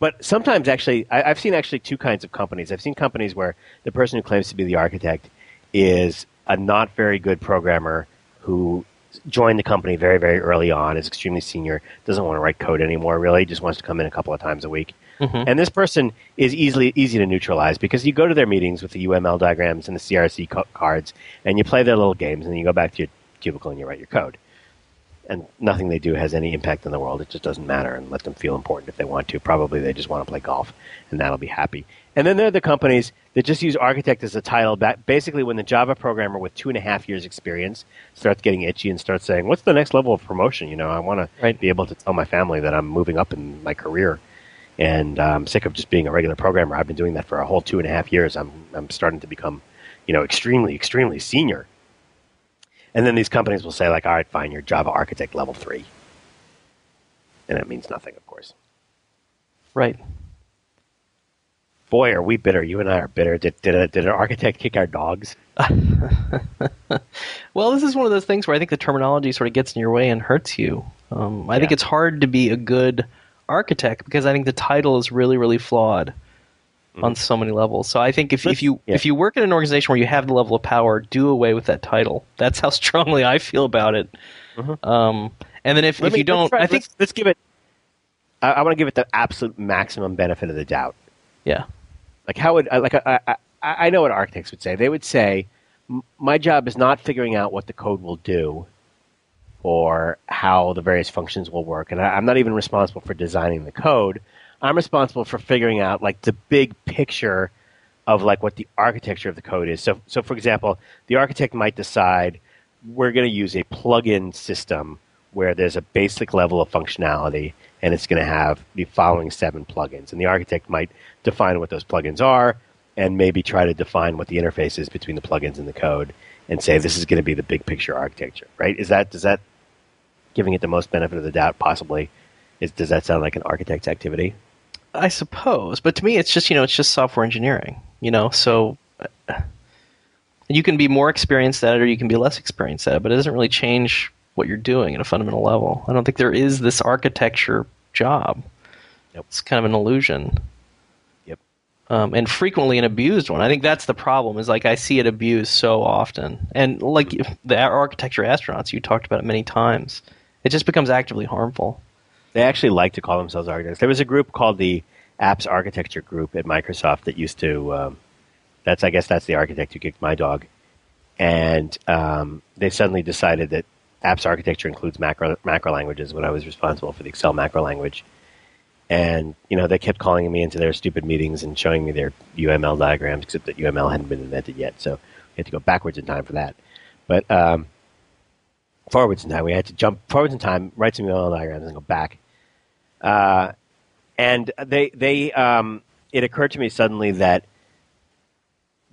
But sometimes, actually, I, I've seen actually two kinds of companies. I've seen companies where the person who claims to be the architect is a not very good programmer who joined the company very, very early on, is extremely senior, doesn't want to write code anymore, really, just wants to come in a couple of times a week. Mm-hmm. And this person is easily easy to neutralize because you go to their meetings with the UML diagrams and the CRC co- cards, and you play their little games, and then you go back to your cubicle and you write your code and nothing they do has any impact in the world. It just doesn't matter, and let them feel important if they want to. Probably they just want to play golf, and that'll be happy. And then there are the companies that just use architect as a title. Basically, when the Java programmer with two and a half years experience starts getting itchy and starts saying, "What's the next level of promotion?" You know, I want to be able to tell my family that I'm moving up in my career, and uh, I'm sick of just being a regular programmer. I've been doing that for a whole two and a half years. I'm I'm starting to become, you know, extremely extremely senior. And then these companies will say, like, all right, fine, you're Java architect level three. And that means nothing, of course. Right. Boy, are we bitter. You and I are bitter. Did, did, a, did an architect kick our dogs? (laughs) Well, this is one of those things where I think the terminology sort of gets in your way and hurts you. Um, I think it's hard to be a good architect because I think the title is really, really flawed on so many levels. So I think if, if you yeah. if you work in an organization where you have the level of power, do away with that title. That's how (laughs) strongly I feel about it. Um, and then if, Let if me- you don't, try- I think let's, let's give it. I, I want to give it the absolute maximum benefit of the doubt. yeah, Like how would I- like I, I, I I know what architects would say. They would say, "My job is not figuring out what the code will do, or how the various functions will work, and I, I'm not even responsible for designing the code. I'm responsible for figuring out like the big picture of like what the architecture of the code is. So, so for example, the architect might decide we're going to use a plug-in system where there's a basic level of functionality and it's going to have the following seven plugins. And the architect might define what those plugins are and maybe try to define what the interface is between the plugins and the code and say this is going to be the big picture architecture, right? Is that does that giving it the most benefit of the doubt possibly is does that sound like an architect's activity? I suppose. But to me, it's just you know, it's just software engineering. You know, so you can be more experienced at it, or you can be less experienced at it. But it doesn't really change what you're doing at a fundamental level. I don't think there is this architecture job. Nope. It's kind of an illusion. Yep. um, and frequently an abused one. I think that's the problem. Is like I see it abused so often, and like the architecture astronauts, you talked about it many times. It just becomes actively harmful. They actually like to call themselves architects. There was a group called the Apps Architecture Group at Microsoft that used to. Um, that's I guess that's the architect who kicked my dog, and um, they suddenly decided that apps architecture includes macro macro languages. When I was responsible for the Excel macro language, and you know they kept calling me into their stupid meetings and showing me their UML diagrams, except that UML hadn't been invented yet, so we had to go backwards in time for that. But um, forwards in time, we had to jump forwards in time, write some UML diagrams, and go back. Uh, and they they um, it occurred to me suddenly that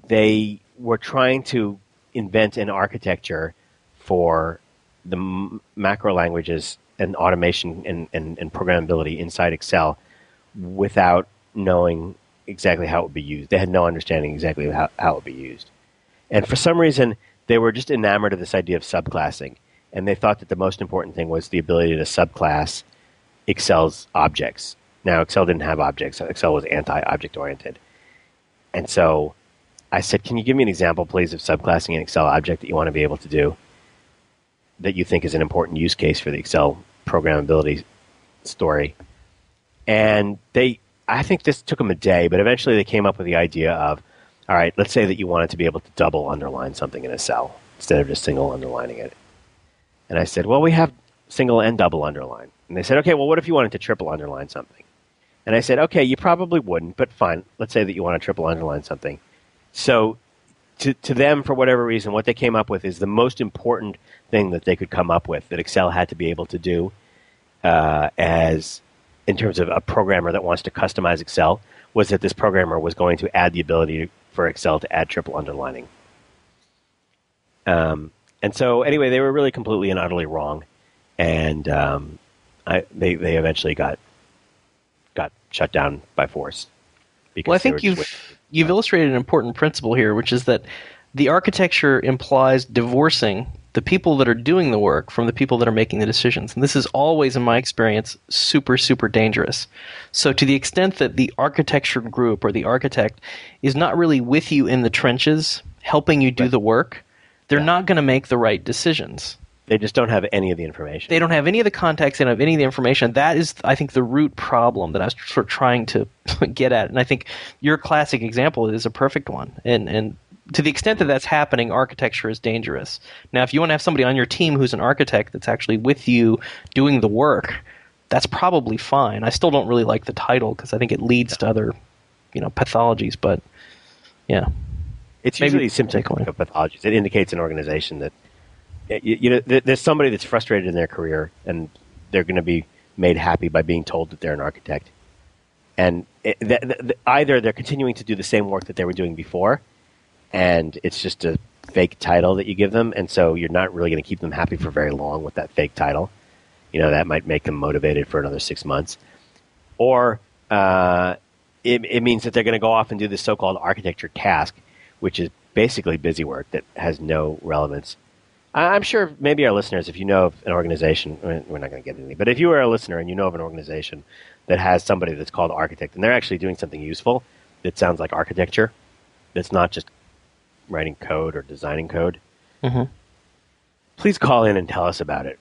they were trying to invent an architecture for the m- macro languages and automation and, and, and programmability inside Excel without knowing exactly how it would be used. They had no understanding exactly how, how it would be used. And for some reason, they were just enamored of this idea of subclassing. And they thought that the most important thing was the ability to subclass Excel's objects. Now, Excel didn't have objects, Excel was anti object oriented. And so I said, Can you give me an example, please, of subclassing an Excel object that you want to be able to do that you think is an important use case for the Excel programmability story? And they, I think this took them a day, but eventually they came up with the idea of, all right, let's say that you wanted to be able to double underline something in a cell instead of just single underlining it. And I said, well, we have single and double underline. And they said, okay, well, what if you wanted to triple underline something? And I said, okay, you probably wouldn't, but fine. Let's say that you want to triple underline something. So to, to them, for whatever reason, what they came up with is the most important thing that they could come up with that Excel had to be able to do uh, as in terms of a programmer that wants to customize Excel was that this programmer was going to add the ability for Excel to add triple underlining. Um, and so, anyway, they were really completely and utterly wrong, and um, I, they they eventually got got shut down by force. Well, I think you've you've illustrated an important principle here, which is that the architecture implies divorcing the people that are doing the work from the people that are making the decisions. And this is always, in my experience, super, super dangerous. So, to the extent that the architecture group or the architect is not really with you in the trenches, helping you do right. the work, they're yeah. not going to make the right decisions. They just don't have any of the information. They don't have any of the context. They don't have any of the information. That is, I think, the root problem that I was sort of trying to (laughs) get at. And I think your classic example is a perfect one. And and to the extent that that's happening, architecture is dangerous. Now, if you want to have somebody on your team who's an architect that's actually with you doing the work, that's probably fine. I still don't really like the title because I think it leads to other, you know, pathologies. But yeah, it's usually symptomatic of pathologies. It indicates an organization that you, you know there's somebody that's frustrated in their career and they're going to be made happy by being told that they're an architect, and it, th- th- either they're continuing to do the same work that they were doing before and it's just a fake title that you give them, and so you're not really going to keep them happy for very long with that fake title. You know that might make them motivated for another six months, or uh, it, it means that they're going to go off and do this so-called architecture task, which is basically busy work that has no relevance. I'm sure maybe our listeners, if you know of an organization, we're not going to get any, but if you are a listener and you know of an organization that has somebody that's called architect and they're actually doing something useful that sounds like architecture, that's not just writing code or designing code, mm-hmm. please call in and tell us about it.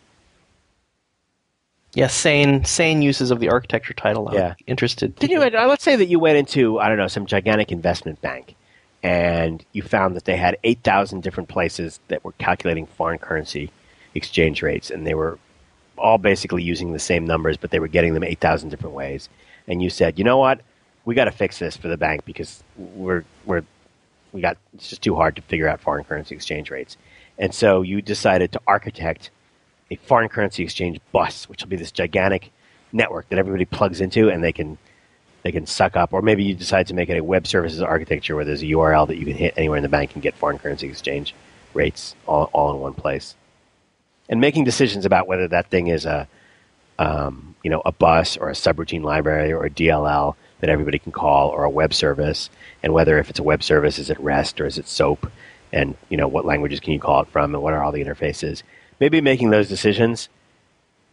Yes, sane sane uses of the architecture title. I'm yeah. interested. Did you? Let's say that you went into I don't know some gigantic investment bank, and you found that they had eight thousand different places that were calculating foreign currency exchange rates, and they were all basically using the same numbers, but they were getting them eight thousand different ways. And you said, you know what? We got to fix this for the bank because we're we're we got it's just too hard to figure out foreign currency exchange rates. And so you decided to architect a foreign currency exchange bus, which will be this gigantic network that everybody plugs into and they can they can suck up. Or maybe you decide to make it a web services architecture where there's a URL that you can hit anywhere in the bank and get foreign currency exchange rates all, all in one place. And making decisions about whether that thing is a um, you know a bus or a subroutine library or a DLL that everybody can call or a web service and whether if it's a web service is it REST or is it SOAP and you know what languages can you call it from and what are all the interfaces. Maybe making those decisions,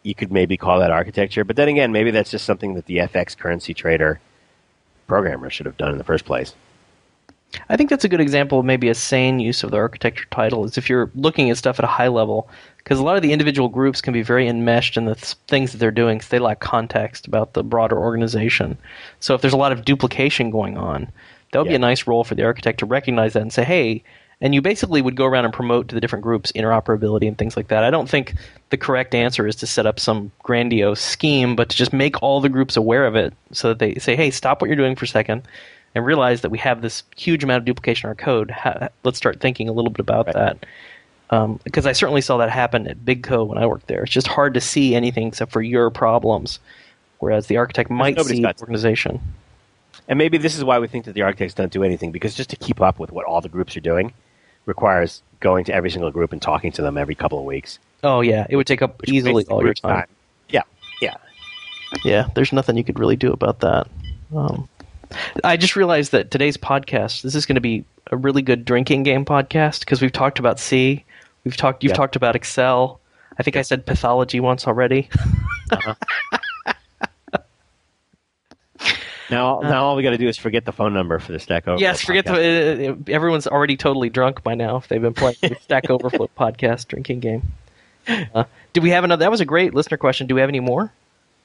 you could maybe call that architecture. But then again, maybe that's just something that the FX currency trader programmer should have done in the first place. I think that's a good example of maybe a sane use of the architecture title is if you're looking at stuff at a high level, because a lot of the individual groups can be very enmeshed in the th- things that they're doing because they lack context about the broader organization. So if there's a lot of duplication going on, that would be a nice role for the architect to recognize that and say, hey, and you basically would go around and promote to the different groups interoperability and things like that. I don't think the correct answer is to set up some grandiose scheme, but to just make all the groups aware of it so that they say, hey, stop what you're doing for a second and realize that we have this huge amount of duplication in our code. Ha- let's start thinking a little bit about Right. that. Um, because I certainly saw that happen at Big Co when I worked there. It's just hard to see anything except for your problems, whereas the architect might see the organization. And maybe this is why we think that the architects don't do anything because just to keep up with what all the groups are doing requires going to every single group and talking to them every couple of weeks. Oh yeah, it would take up which easily all your group's time. Yeah, yeah. Yeah, there's nothing you could really do about that. Um, I just realized that today's podcast, this is going to be a really good drinking game podcast because we've talked about C, we've talked, you've Yeah. talked about Excel. I think I said pathology once already. (laughs) Now, now all we got to do is forget the phone number for the Stack Overflow. yes, forget the. Uh, everyone's already totally drunk by now if they've been playing the Stack (laughs) Overflow podcast drinking game. Uh, do we have another? That was a great listener question. Do we have any more?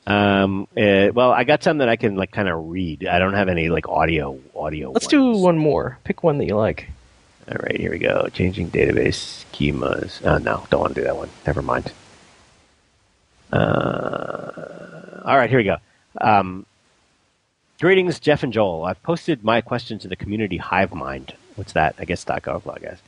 Um, uh, well, I got some that I can like kind of read. I don't have any like audio audio. Let's do one more. Pick one that you like. All right, here we go. Changing database schemas. Oh no, don't want to do that one. Never mind. Uh, all right, here we go. Um, greetings, Jeff and Joel. I've posted my question to the community Hive Mind. What's that? I guess Overflow, I guess.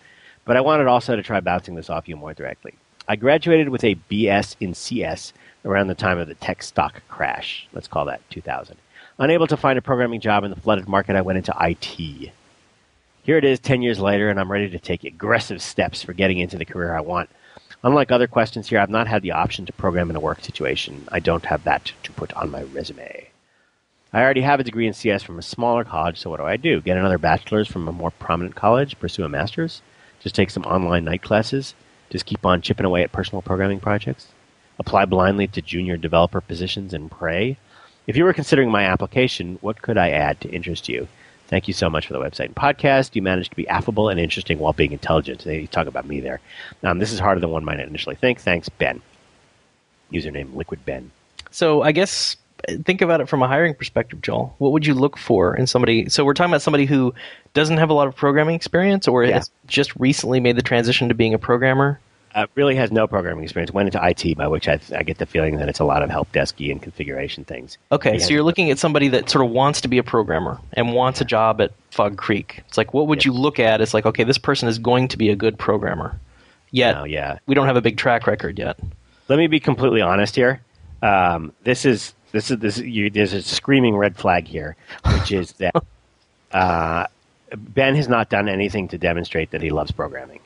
But I wanted also to try bouncing this off you more directly. I graduated with a BS in CS around the time of the tech stock crash. Let's call that 2000. Unable to find a programming job in the flooded market, I went into IT. Here it is 10 years later, and I'm ready to take aggressive steps for getting into the career I want. Unlike other questions here, I've not had the option to program in a work situation. I don't have that to put on my resume. I already have a degree in CS from a smaller college, so what do I do? Get another bachelor's from a more prominent college? Pursue a master's? Just take some online night classes? Just keep on chipping away at personal programming projects? Apply blindly to junior developer positions and pray? If you were considering my application, what could I add to interest you? Thank you so much for the website and podcast. You managed to be affable and interesting while being intelligent. They talk about me there. Um, this is harder than one might initially think. Thanks, Ben. Username Liquid Ben. So I guess think about it from a hiring perspective, Joel. What would you look for in somebody? So we're talking about somebody who doesn't have a lot of programming experience, or Yeah. has just recently made the transition to being a programmer. Uh, really has no programming experience. Went into IT, by which I, I get the feeling that it's a lot of help desky and configuration things. Okay, Yeah. so you're looking at somebody that sort of wants to be a programmer and wants a job at Fog Creek. It's like, what would you look at? It's like, okay, this person is going to be a good programmer. Yet No, yeah. we don't have a big track record yet. Let me be completely honest here. Um, this is this is this. You, there's a screaming red flag here, which is (laughs) that uh, Ben has not done anything to demonstrate that he loves programming.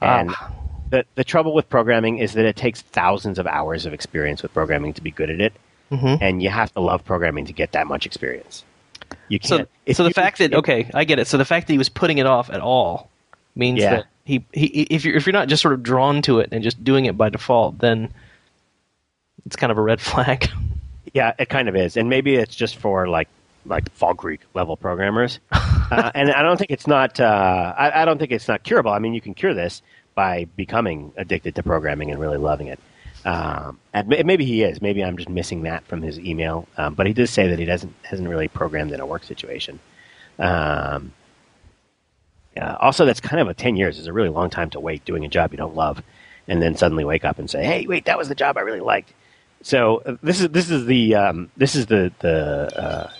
And Ah. the the trouble with programming is that it takes thousands of hours of experience with programming to be good at it, Mhm. and you have to love programming to get that much experience. You So, can't. if so the fact that okay, I get it. So the fact that he was putting it off at all means Yeah. that he, he if you're if you're not just sort of drawn to it and just doing it by default, then it's kind of a red (laughs) flag. Yeah, it kind of is, and maybe it's just for like like Fog Creek level programmers. (laughs) uh, and I don't think it's not. Uh, I, I don't think it's not curable. I mean, you can cure this by becoming addicted to programming and really loving it. Um, and may- maybe he is. Maybe I'm just missing that from his email. Um, but he does say that he doesn't hasn't really programmed in a work situation. Um, yeah, also, that's kind of a ten years is a really long time to wait doing a job you don't love, and then suddenly wake up and say, "Hey, wait, that was the job I really liked." So uh, this is this is the um, this is the the uh,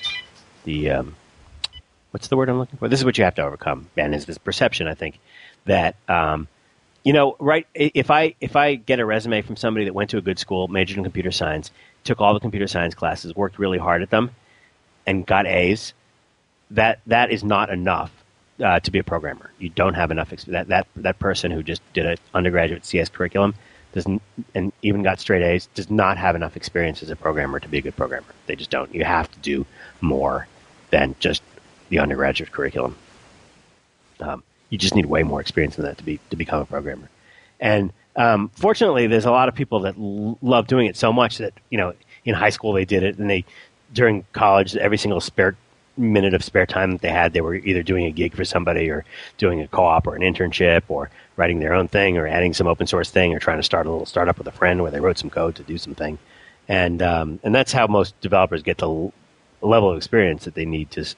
the um, what's the word I'm looking for? This is what you have to overcome, Ben. Is this perception? I think that um, you know, right? If I if I get a resume from somebody that went to a good school, majored in computer science, took all the computer science classes, worked really hard at them, and got A's, that that is not enough uh, to be a programmer. You don't have enough. Exp- that that that person who just did an undergraduate CS curriculum doesn't and even got straight A's does not have enough experience as a programmer to be a good programmer. They just don't. You have to do more than just the undergraduate curriculum. Um, you just need way more experience than that to be to become a programmer. And um, fortunately, there's a lot of people that l- love doing it so much that you know in high school they did it, and they during college every single spare minute of spare time that they had, they were either doing a gig for somebody or doing a co-op or an internship or writing their own thing or adding some open source thing or trying to start a little startup with a friend where they wrote some code to do something. And um, and that's how most developers get the level of experience that they need to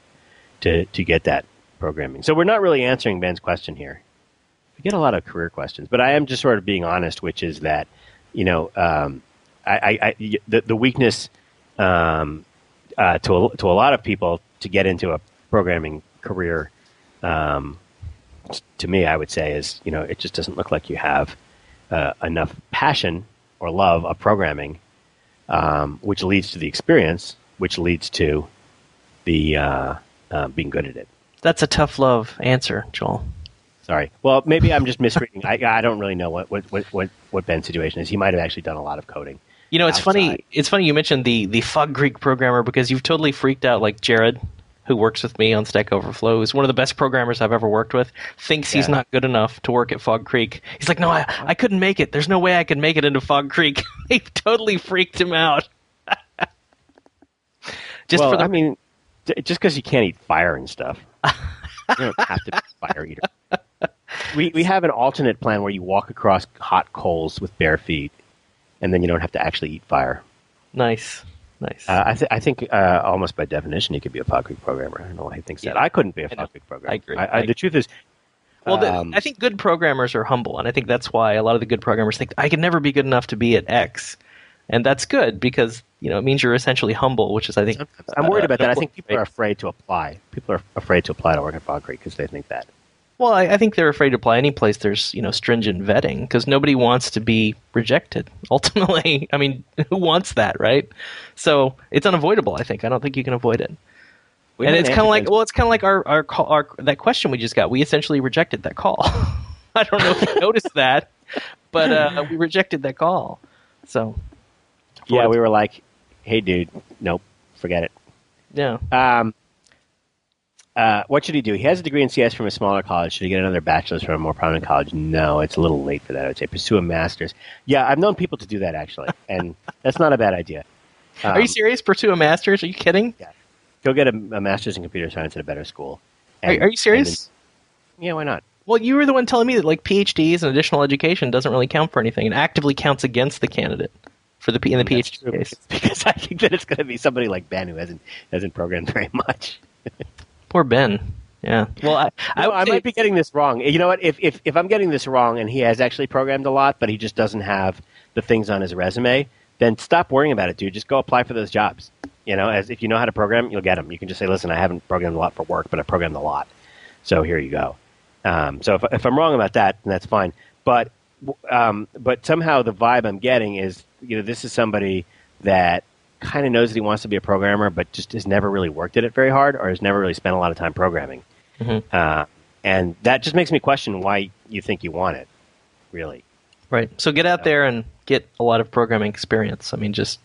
to to get that programming. So we're not really answering Ben's question here. We get a lot of career questions, but I am just sort of being honest, which is that you know um, I, I, I, the the weakness um, uh, to a, to a lot of people to get into a programming career. Um, to me, I would say is you know it just doesn't look like you have uh, enough passion or love of programming, um, which leads to the experience, which leads to the uh, uh, being good at it. That's a tough love answer, Joel. Sorry. Well, maybe I'm just (laughs) misreading. I, I don't really know what, what, what, what Ben's situation is. He might have actually done a lot of coding. You know, it's outside. funny. It's funny you mentioned the the Fog Creek programmer because you've totally freaked out. Like Jared, who works with me on Stack Overflow, is one of the best programmers I've ever worked with. Thinks he's not good enough to work at Fog Creek. He's like, no, I, I couldn't make it. There's no way I could make it into Fog Creek. (laughs) they totally freaked him out. (laughs) Just well, for the I mean, just because you can't eat fire and stuff, you don't (laughs) have to be a fire eater. We we have an alternate plan where you walk across hot coals with bare feet, and then you don't have to actually eat fire. nice, nice. Uh, I, th- I think uh, almost by definition, he could be a Fog Creek programmer. I don't know why he thinks that. I couldn't be a know. Fog Creek programmer. I agree. I, I- the truth is, Well, the, um, I think good programmers are humble, and I think that's why a lot of the good programmers think I can never be good enough to be at X, and that's good because you know it means you're essentially humble, which is I think I'm worried about that. I think people are afraid to apply. People are afraid to apply to work at Fog Creek because they think that. Well, I, I think they're afraid to apply any place there's you know stringent vetting because nobody wants to be rejected. (laughs) Ultimately, I mean, who wants that, right? So it's unavoidable. I think I don't think you can avoid it. We and it's kind of like well, it's kind of like our our, call, our that question we just got. We essentially rejected that call. (laughs) I don't know if you (laughs) noticed that, but uh, we rejected that call. So yeah, we were like, "Hey, dude, nope, forget it." yeah, Um, uh, what should he do? He has a degree in CS from a smaller college. Should he get another bachelor's from a more prominent college? No, it's a little late for that. I would say pursue a master's. Yeah, I've known people to do that actually, and (laughs) that's not a bad idea. are Um, you serious? Pursue a master's? Are you kidding? Yeah. Go get a, a master's in computer science at a better school. Are, are you serious? and then- yeah, why not? Well, you were the one telling me that like PhDs and additional education doesn't really count for anything, and actively counts against the candidate for the in the That's PhD true, case. because I think that it's going to be somebody like Ben who hasn't hasn't programmed very much. (laughs) Poor Ben. Yeah. Well, I I, I, I might be getting this wrong. You know what? If, if if I'm getting this wrong and he has actually programmed a lot, but he just doesn't have the things on his resume, then stop worrying about it, dude. Just go apply for those jobs. You know, as if you know how to program, you'll get them. You can just say, "Listen, I haven't programmed a lot for work, but I programmed a lot, so here you go." Um, so if if I'm wrong about that, then that's fine. But um, but somehow the vibe I'm getting is, you know, this is somebody that kind of knows that he wants to be a programmer, but just has never really worked at it very hard, or has never really spent a lot of time programming. Mhm. Uh, and that just makes me question why you think you want it, really. right. So get out there and get a lot of programming experience. I mean, just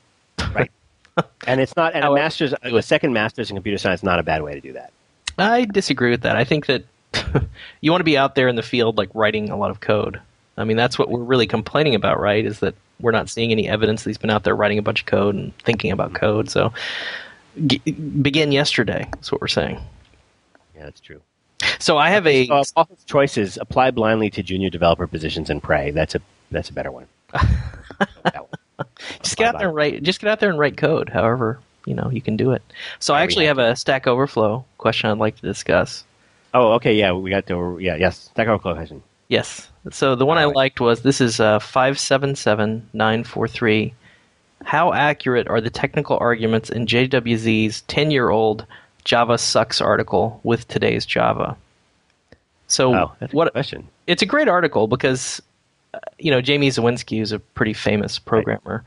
Right. (laughs) And it's not, and a master's, a second master's in computer science is not a bad way to do that. I disagree with that. I think that (laughs) you want to be out there in the field, like writing a lot of code. I mean, that's what we're really complaining about, right? Is that we're not seeing any evidence that he's been out there writing a bunch of code and thinking about code. So g- begin yesterday. That's what we're saying. Yeah, that's true. So I have a So, of all his choices, apply blindly to junior developer positions and pray. That's a that's a better one. (laughs) One. just get out there and write. Just get out there and write code. However, you know you can do it. So I Yeah, actually have have a Stack Overflow question I'd like to discuss. Oh, okay, yeah, we got to, yeah, yes, Stack Overflow question. Yes. So the one I liked was this is uh, 577943. How accurate are the technical arguments in JWZ's 10 year old Java sucks article with today's Java? So, Oh, what question. it's a great article because uh, you know Jamie Zawinski, who's a pretty famous programmer,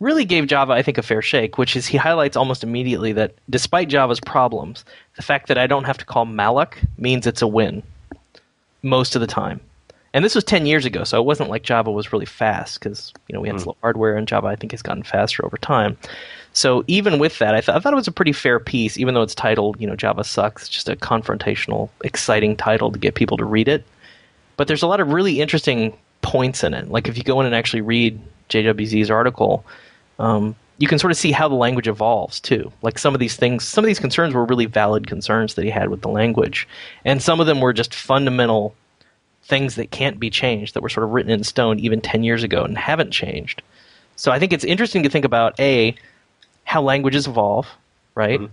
really gave Java, I think, a fair shake. Which is he highlights almost immediately that despite Java's problems, the fact that I don't have to call malloc means it's a win most of the time. And this was ten years ago, so it wasn't like Java was really fast because you know we had slow hardware, and Java I think has gotten faster over time. So even with that, I, th- I thought it was a pretty fair piece, even though it's titled, you know, Java sucks. Just a confrontational, exciting title to get people to read it but there's a lot of really interesting points in it. Like if you go in and actually read JWZ's article, um, you can sort of see how the language evolves too. Like some of these things, some of these concerns were really valid concerns that he had with the language, and some of them were just fundamental things that can't be changed that were sort of written in stone even 10 years ago and haven't changed. So I think it's interesting to think about a how languages evolve, right? Mm-hmm.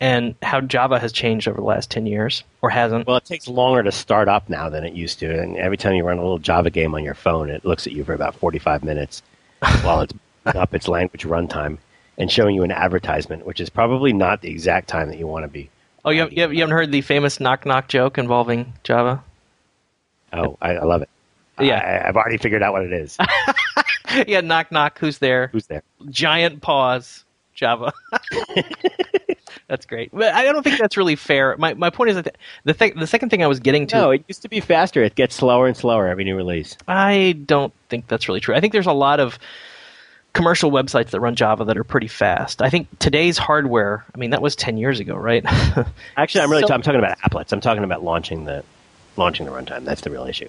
And how Java has changed over the last 10 years or hasn't. Well, it takes longer to start up now than it used to, and every time you run a little Java game on your phone, it looks at you for about 45 minutes (laughs) while it's up its language runtime and showing you an advertisement, which is probably not the exact time that you want to be. oh, you haven't, you haven't you haven't heard the famous knock knock joke involving Java? Oh, I, I love it. Yeah. I, I've already figured out what it is. (laughs) yeah, knock knock, who's there? Who's there? giant pause Java. (laughs) that's great. But I don't think that's really fair. My my point is that the thing, the second thing I was getting to, No, it used to be faster. It gets slower and slower every new release. I don't think that's really true. I think there's a lot of commercial websites that run Java that are pretty fast. I think today's hardware. I mean, that was ten years ago, right? (laughs) Actually, I'm really So- ta- I'm talking about applets. I'm talking about launching the launching the runtime. That's the real issue.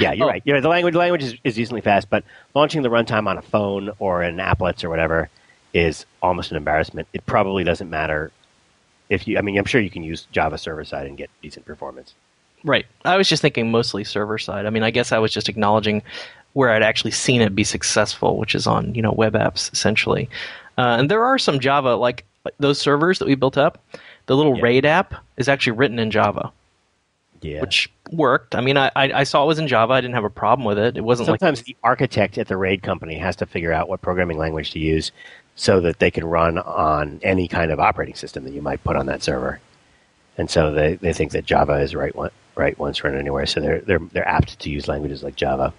Yeah, you're Oh. right. Yeah, the language language is, is decently fast, but launching the runtime on a phone or in applets or whatever is almost an embarrassment. It probably doesn't matter if you. I mean, I'm sure you can use Java server side and get decent performance. right. I was just thinking mostly server side. I mean, I guess I was just acknowledging where I'd actually seen it be successful, which is on you know web apps essentially. Uh, and there are some Java like those servers that we built up. The little Yeah. RAID app is actually written in Java. Yeah. which worked. I mean, I, I saw it was in Java. I didn't have a problem with it. It wasn't like Sometimes the architect at the RAID company has to figure out what programming language to use so that they can run on any kind of operating system that you might put on that server. And so they, they think that Java is right one write once run anywhere. So they're they're they're apt to use languages like Java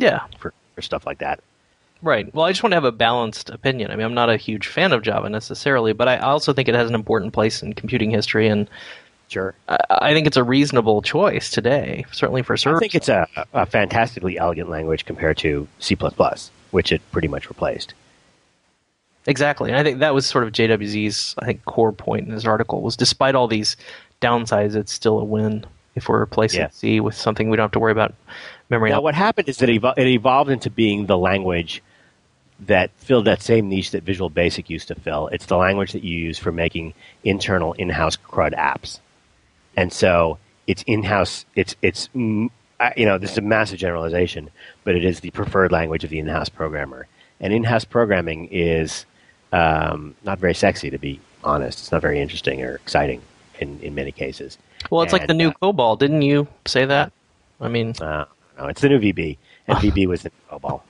yeah, for, for stuff like that. right. Well, I just want to have a balanced opinion. I mean, I'm not a huge fan of Java necessarily, but I also think it has an important place in computing history, and Sure. I, I think it's a reasonable choice today, certainly for I think it's a, a fantastically elegant language compared to C++, which it pretty much replaced. Exactly, and I think that was sort of JWZ's I think core point in his article was despite all these downsides, it's still a win if we're replacing Yeah. C with something we don't have to worry about memory. Now, out- what happened is that it evolved into being the language that filled that same niche that Visual Basic used to fill. It's the language that you use for making internal in-house CRUD apps, and so it's in-house. It's it's mm, you know this is a massive generalization, but it is the preferred language of the in-house programmer. And in-house programming is um, not very sexy, to be honest. It's not very interesting or exciting in, in many cases. well, it's like the new uh, COBOL. Didn't you say that? I mean, Uh, no, it's the new VB, and VB was the COBOL.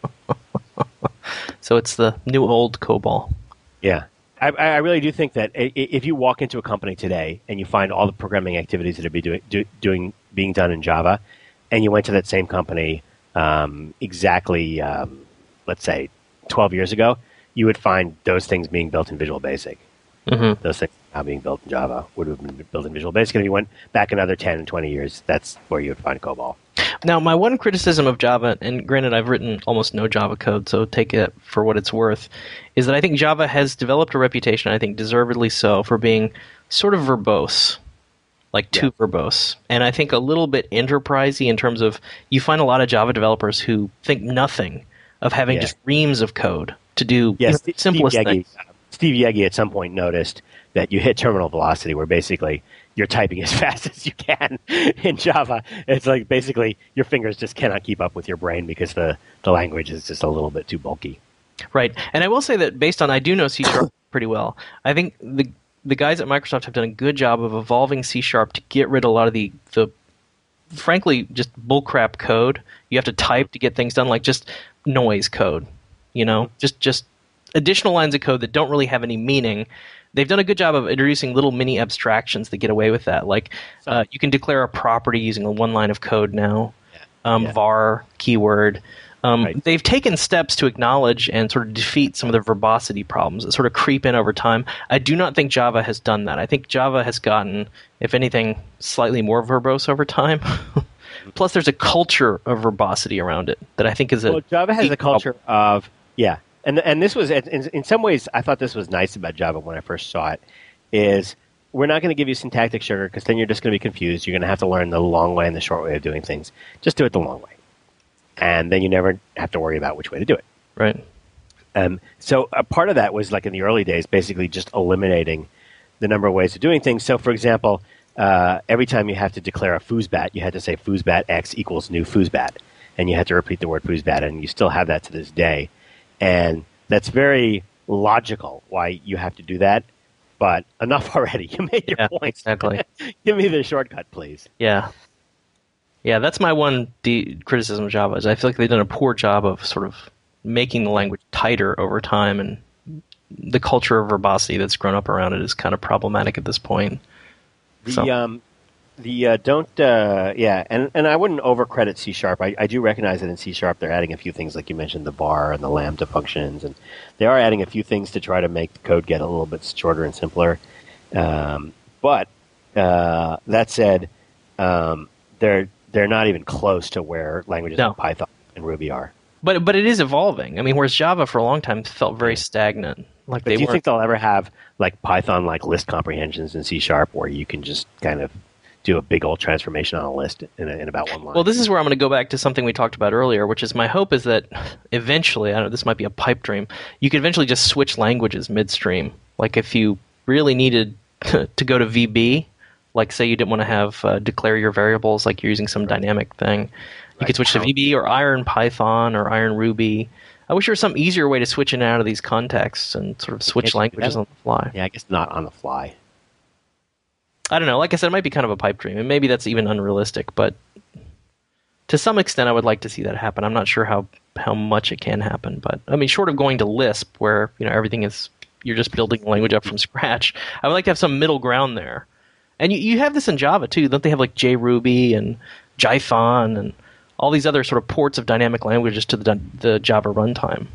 (laughs) so it's the new old COBOL. Yeah. I, I really do think that if you walk into a company today and you find all the programming activities that are be doing, do, doing being done in Java, and you went to that same company um, exactly, um, let's say, 12 years ago, you would find those things being built in Visual Basic. Mm-hmm. Those things now being built in Java would have been built in Visual Basic. And if you went back another 10 and 20 years, that's where you would find COBOL. Now, my one criticism of Java, and granted, I've written almost no Java code, so take it for what it's worth, is that I think Java has developed a reputation, I think deservedly so, for being sort of verbose, like too verbose, and I think a little bit enterprisey in terms of you find a lot of Java developers who think nothing of having Yeah. just reams of code to do Yes, you know, Steve simplest Yegge, things. Uh, Steve at some point noticed that you hit terminal velocity where basically you're typing as (laughs) fast as you can in Java. It's like basically your fingers just cannot keep up with your brain because the, the language is just a little bit too bulky. Right, and I will say that based on I do know C sharp (coughs) pretty well. I think the the guys at Microsoft have done a good job of evolving C sharp to get rid of a lot of the the frankly just bullcrap code you have to type to get things done, like just noise code. You know, just just additional lines of code that don't really have any meaning. They've done a good job of introducing little mini abstractions that get away with that. Like uh, you can declare a property using a one line of code now. Um, Yeah. var keyword. Um, Right. They've taken steps to acknowledge and sort of defeat some of the verbosity problems that sort of creep in over time. I do not think Java has done that. I think Java has gotten, if anything, slightly more verbose over time. (laughs) Plus, there's a culture of verbosity around it that I think is a Well, Java has a culture of yeah, and and this was in, in some ways I thought this was nice about Java when I first saw it. Is we're not going to give you syntactic sugar because then you're just going to be confused. You're going to have to learn the long way and the short way of doing things. Just do it the long way, and then you never have to worry about which way to do it. right. Um, so a part of that was like in the early days, basically just eliminating the number of ways of doing things. So, for example, uh, every time you have to declare a foosbat, you had to say foosbat x equals new foosbat, and you had to repeat the word foosbat, and you still have that to this day. And that's very logical why you have to do that. But enough (laughs) already. You made your Yeah, point. exactly. (laughs) Give me the shortcut, please. Yeah. Yeah, that's my one de- criticism of Java is I feel like they've done a poor job of sort of making the language tighter over time, and the culture of verbosity that's grown up around it is kind of problematic at this point. The So- um, the uh, don't uh, yeah, and and I wouldn't overcredit C sharp. I, I do recognize that in C sharp they're adding a few things like you mentioned the var and the lambda functions, and they are adding a few things to try to make the code get a little bit shorter and simpler. Um, but uh, that said, um, they're they're not even close to where languages No. like Python and Ruby are. But but it is evolving. I mean, whereas Java for a long time felt very stagnant. Like But do you weren't. think they'll ever have like Python like list comprehensions in C sharp where you can just kind of do a big old transformation on a list in, a, in about one line? Well, this is where I'm going to go back to something we talked about earlier, which is my hope is that eventually, I don't know, this might be a pipe dream, you could eventually just switch languages midstream. Like if you really needed (laughs) to go to VB, like say you didn't want to have uh, declare your variables, like you're using some dynamic thing, you could switch to VB or Iron Python or Iron Ruby. I wish there was some easier way to switch in and out of these contexts and sort of switch Can't you do languages on the fly. yeah, I guess not on the fly. I don't know. Like I said, it might be kind of a pipe dream, and maybe that's even unrealistic. But to some extent, I would like to see that happen. I'm not sure how how much it can happen, but I mean, short of going to Lisp, where you know everything is you're just building language up from (laughs) scratch, I would like to have some middle ground there. And you, you have this in Java too, don't they? Have like JRuby and Jython and all these other sort of ports of dynamic languages to the the Java runtime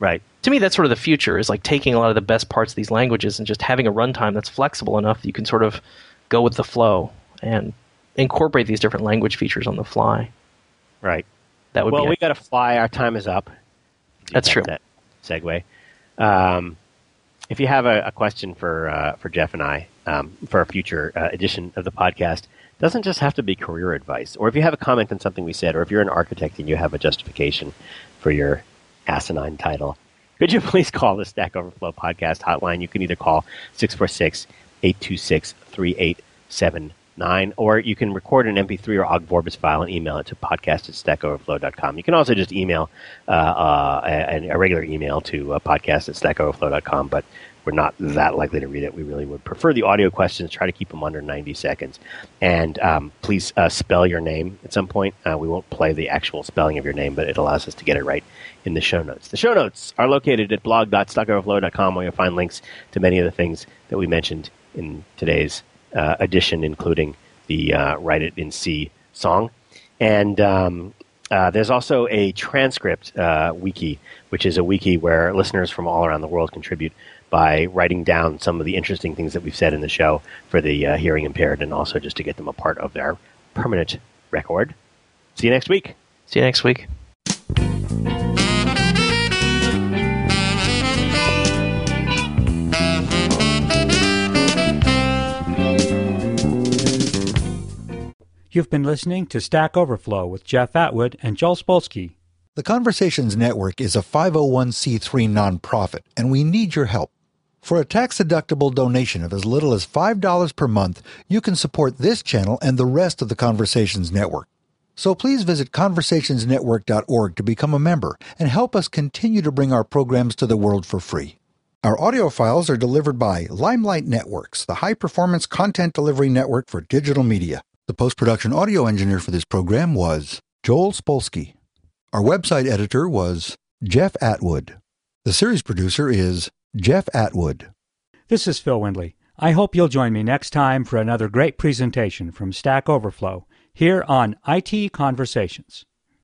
Right. to me that's sort of the future is like taking a lot of the best parts of these languages and just having a runtime that's flexible enough that you can sort of go with the flow and incorporate these different language features on the fly Right. that would well, be we got to fly. Our time is up. That's true. That segue. Um, if you have a, a question for uh, for Jeff and I um, for a future uh, edition of the podcast, doesn't just have to be career advice. Or if you have a comment on something we said, or if you're an architect and you have a justification for your asinine title, could you (laughs) please call the Stack Overflow podcast hotline? You can either call 646 826 3879, or you can record an MP3 or OGG Vorbis file and email it to podcast at stackoverflow.com. You can also just email uh, uh, a, a regular email to uh, podcast at stackoverflow.com, but we're not that likely to read it. We really would prefer the audio questions. Try to keep them under 90 seconds. And um, please uh, spell your name at some point. Uh, we won't play the actual spelling of your name, but it allows us to get it right in the show notes. The show notes are located at blog.stackoverflow.com where you'll find links to many of the things that we mentioned in today's uh, edition, including the uh, Write It in C song. And um, uh, there's also a transcript uh, wiki, which is a wiki where listeners from all around the world contribute by writing down some of the interesting things that we've said in the show for the uh, hearing impaired and also just to get them a part of their permanent record. See you next week. see you next week You've been listening to Stack Overflow with Jeff Atwood and Joel Spolsky. The Conversations Network is a 501c3 nonprofit, and we need your help. For a tax deductible donation of as little as $5 per month, you can support this channel and the rest of the Conversations Network. So please visit conversationsnetwork.org to become a member and help us continue to bring our programs to the world for free. Our audio files are delivered by Limelight Networks, the high performance content delivery network for digital media. The post production audio engineer for this program was Joel Spolsky. Our website editor was Jeff Atwood. The series producer is Jeff Atwood. This is Phil Windley. I hope you'll join me next time for another great presentation from Stack Overflow here on IT Conversations.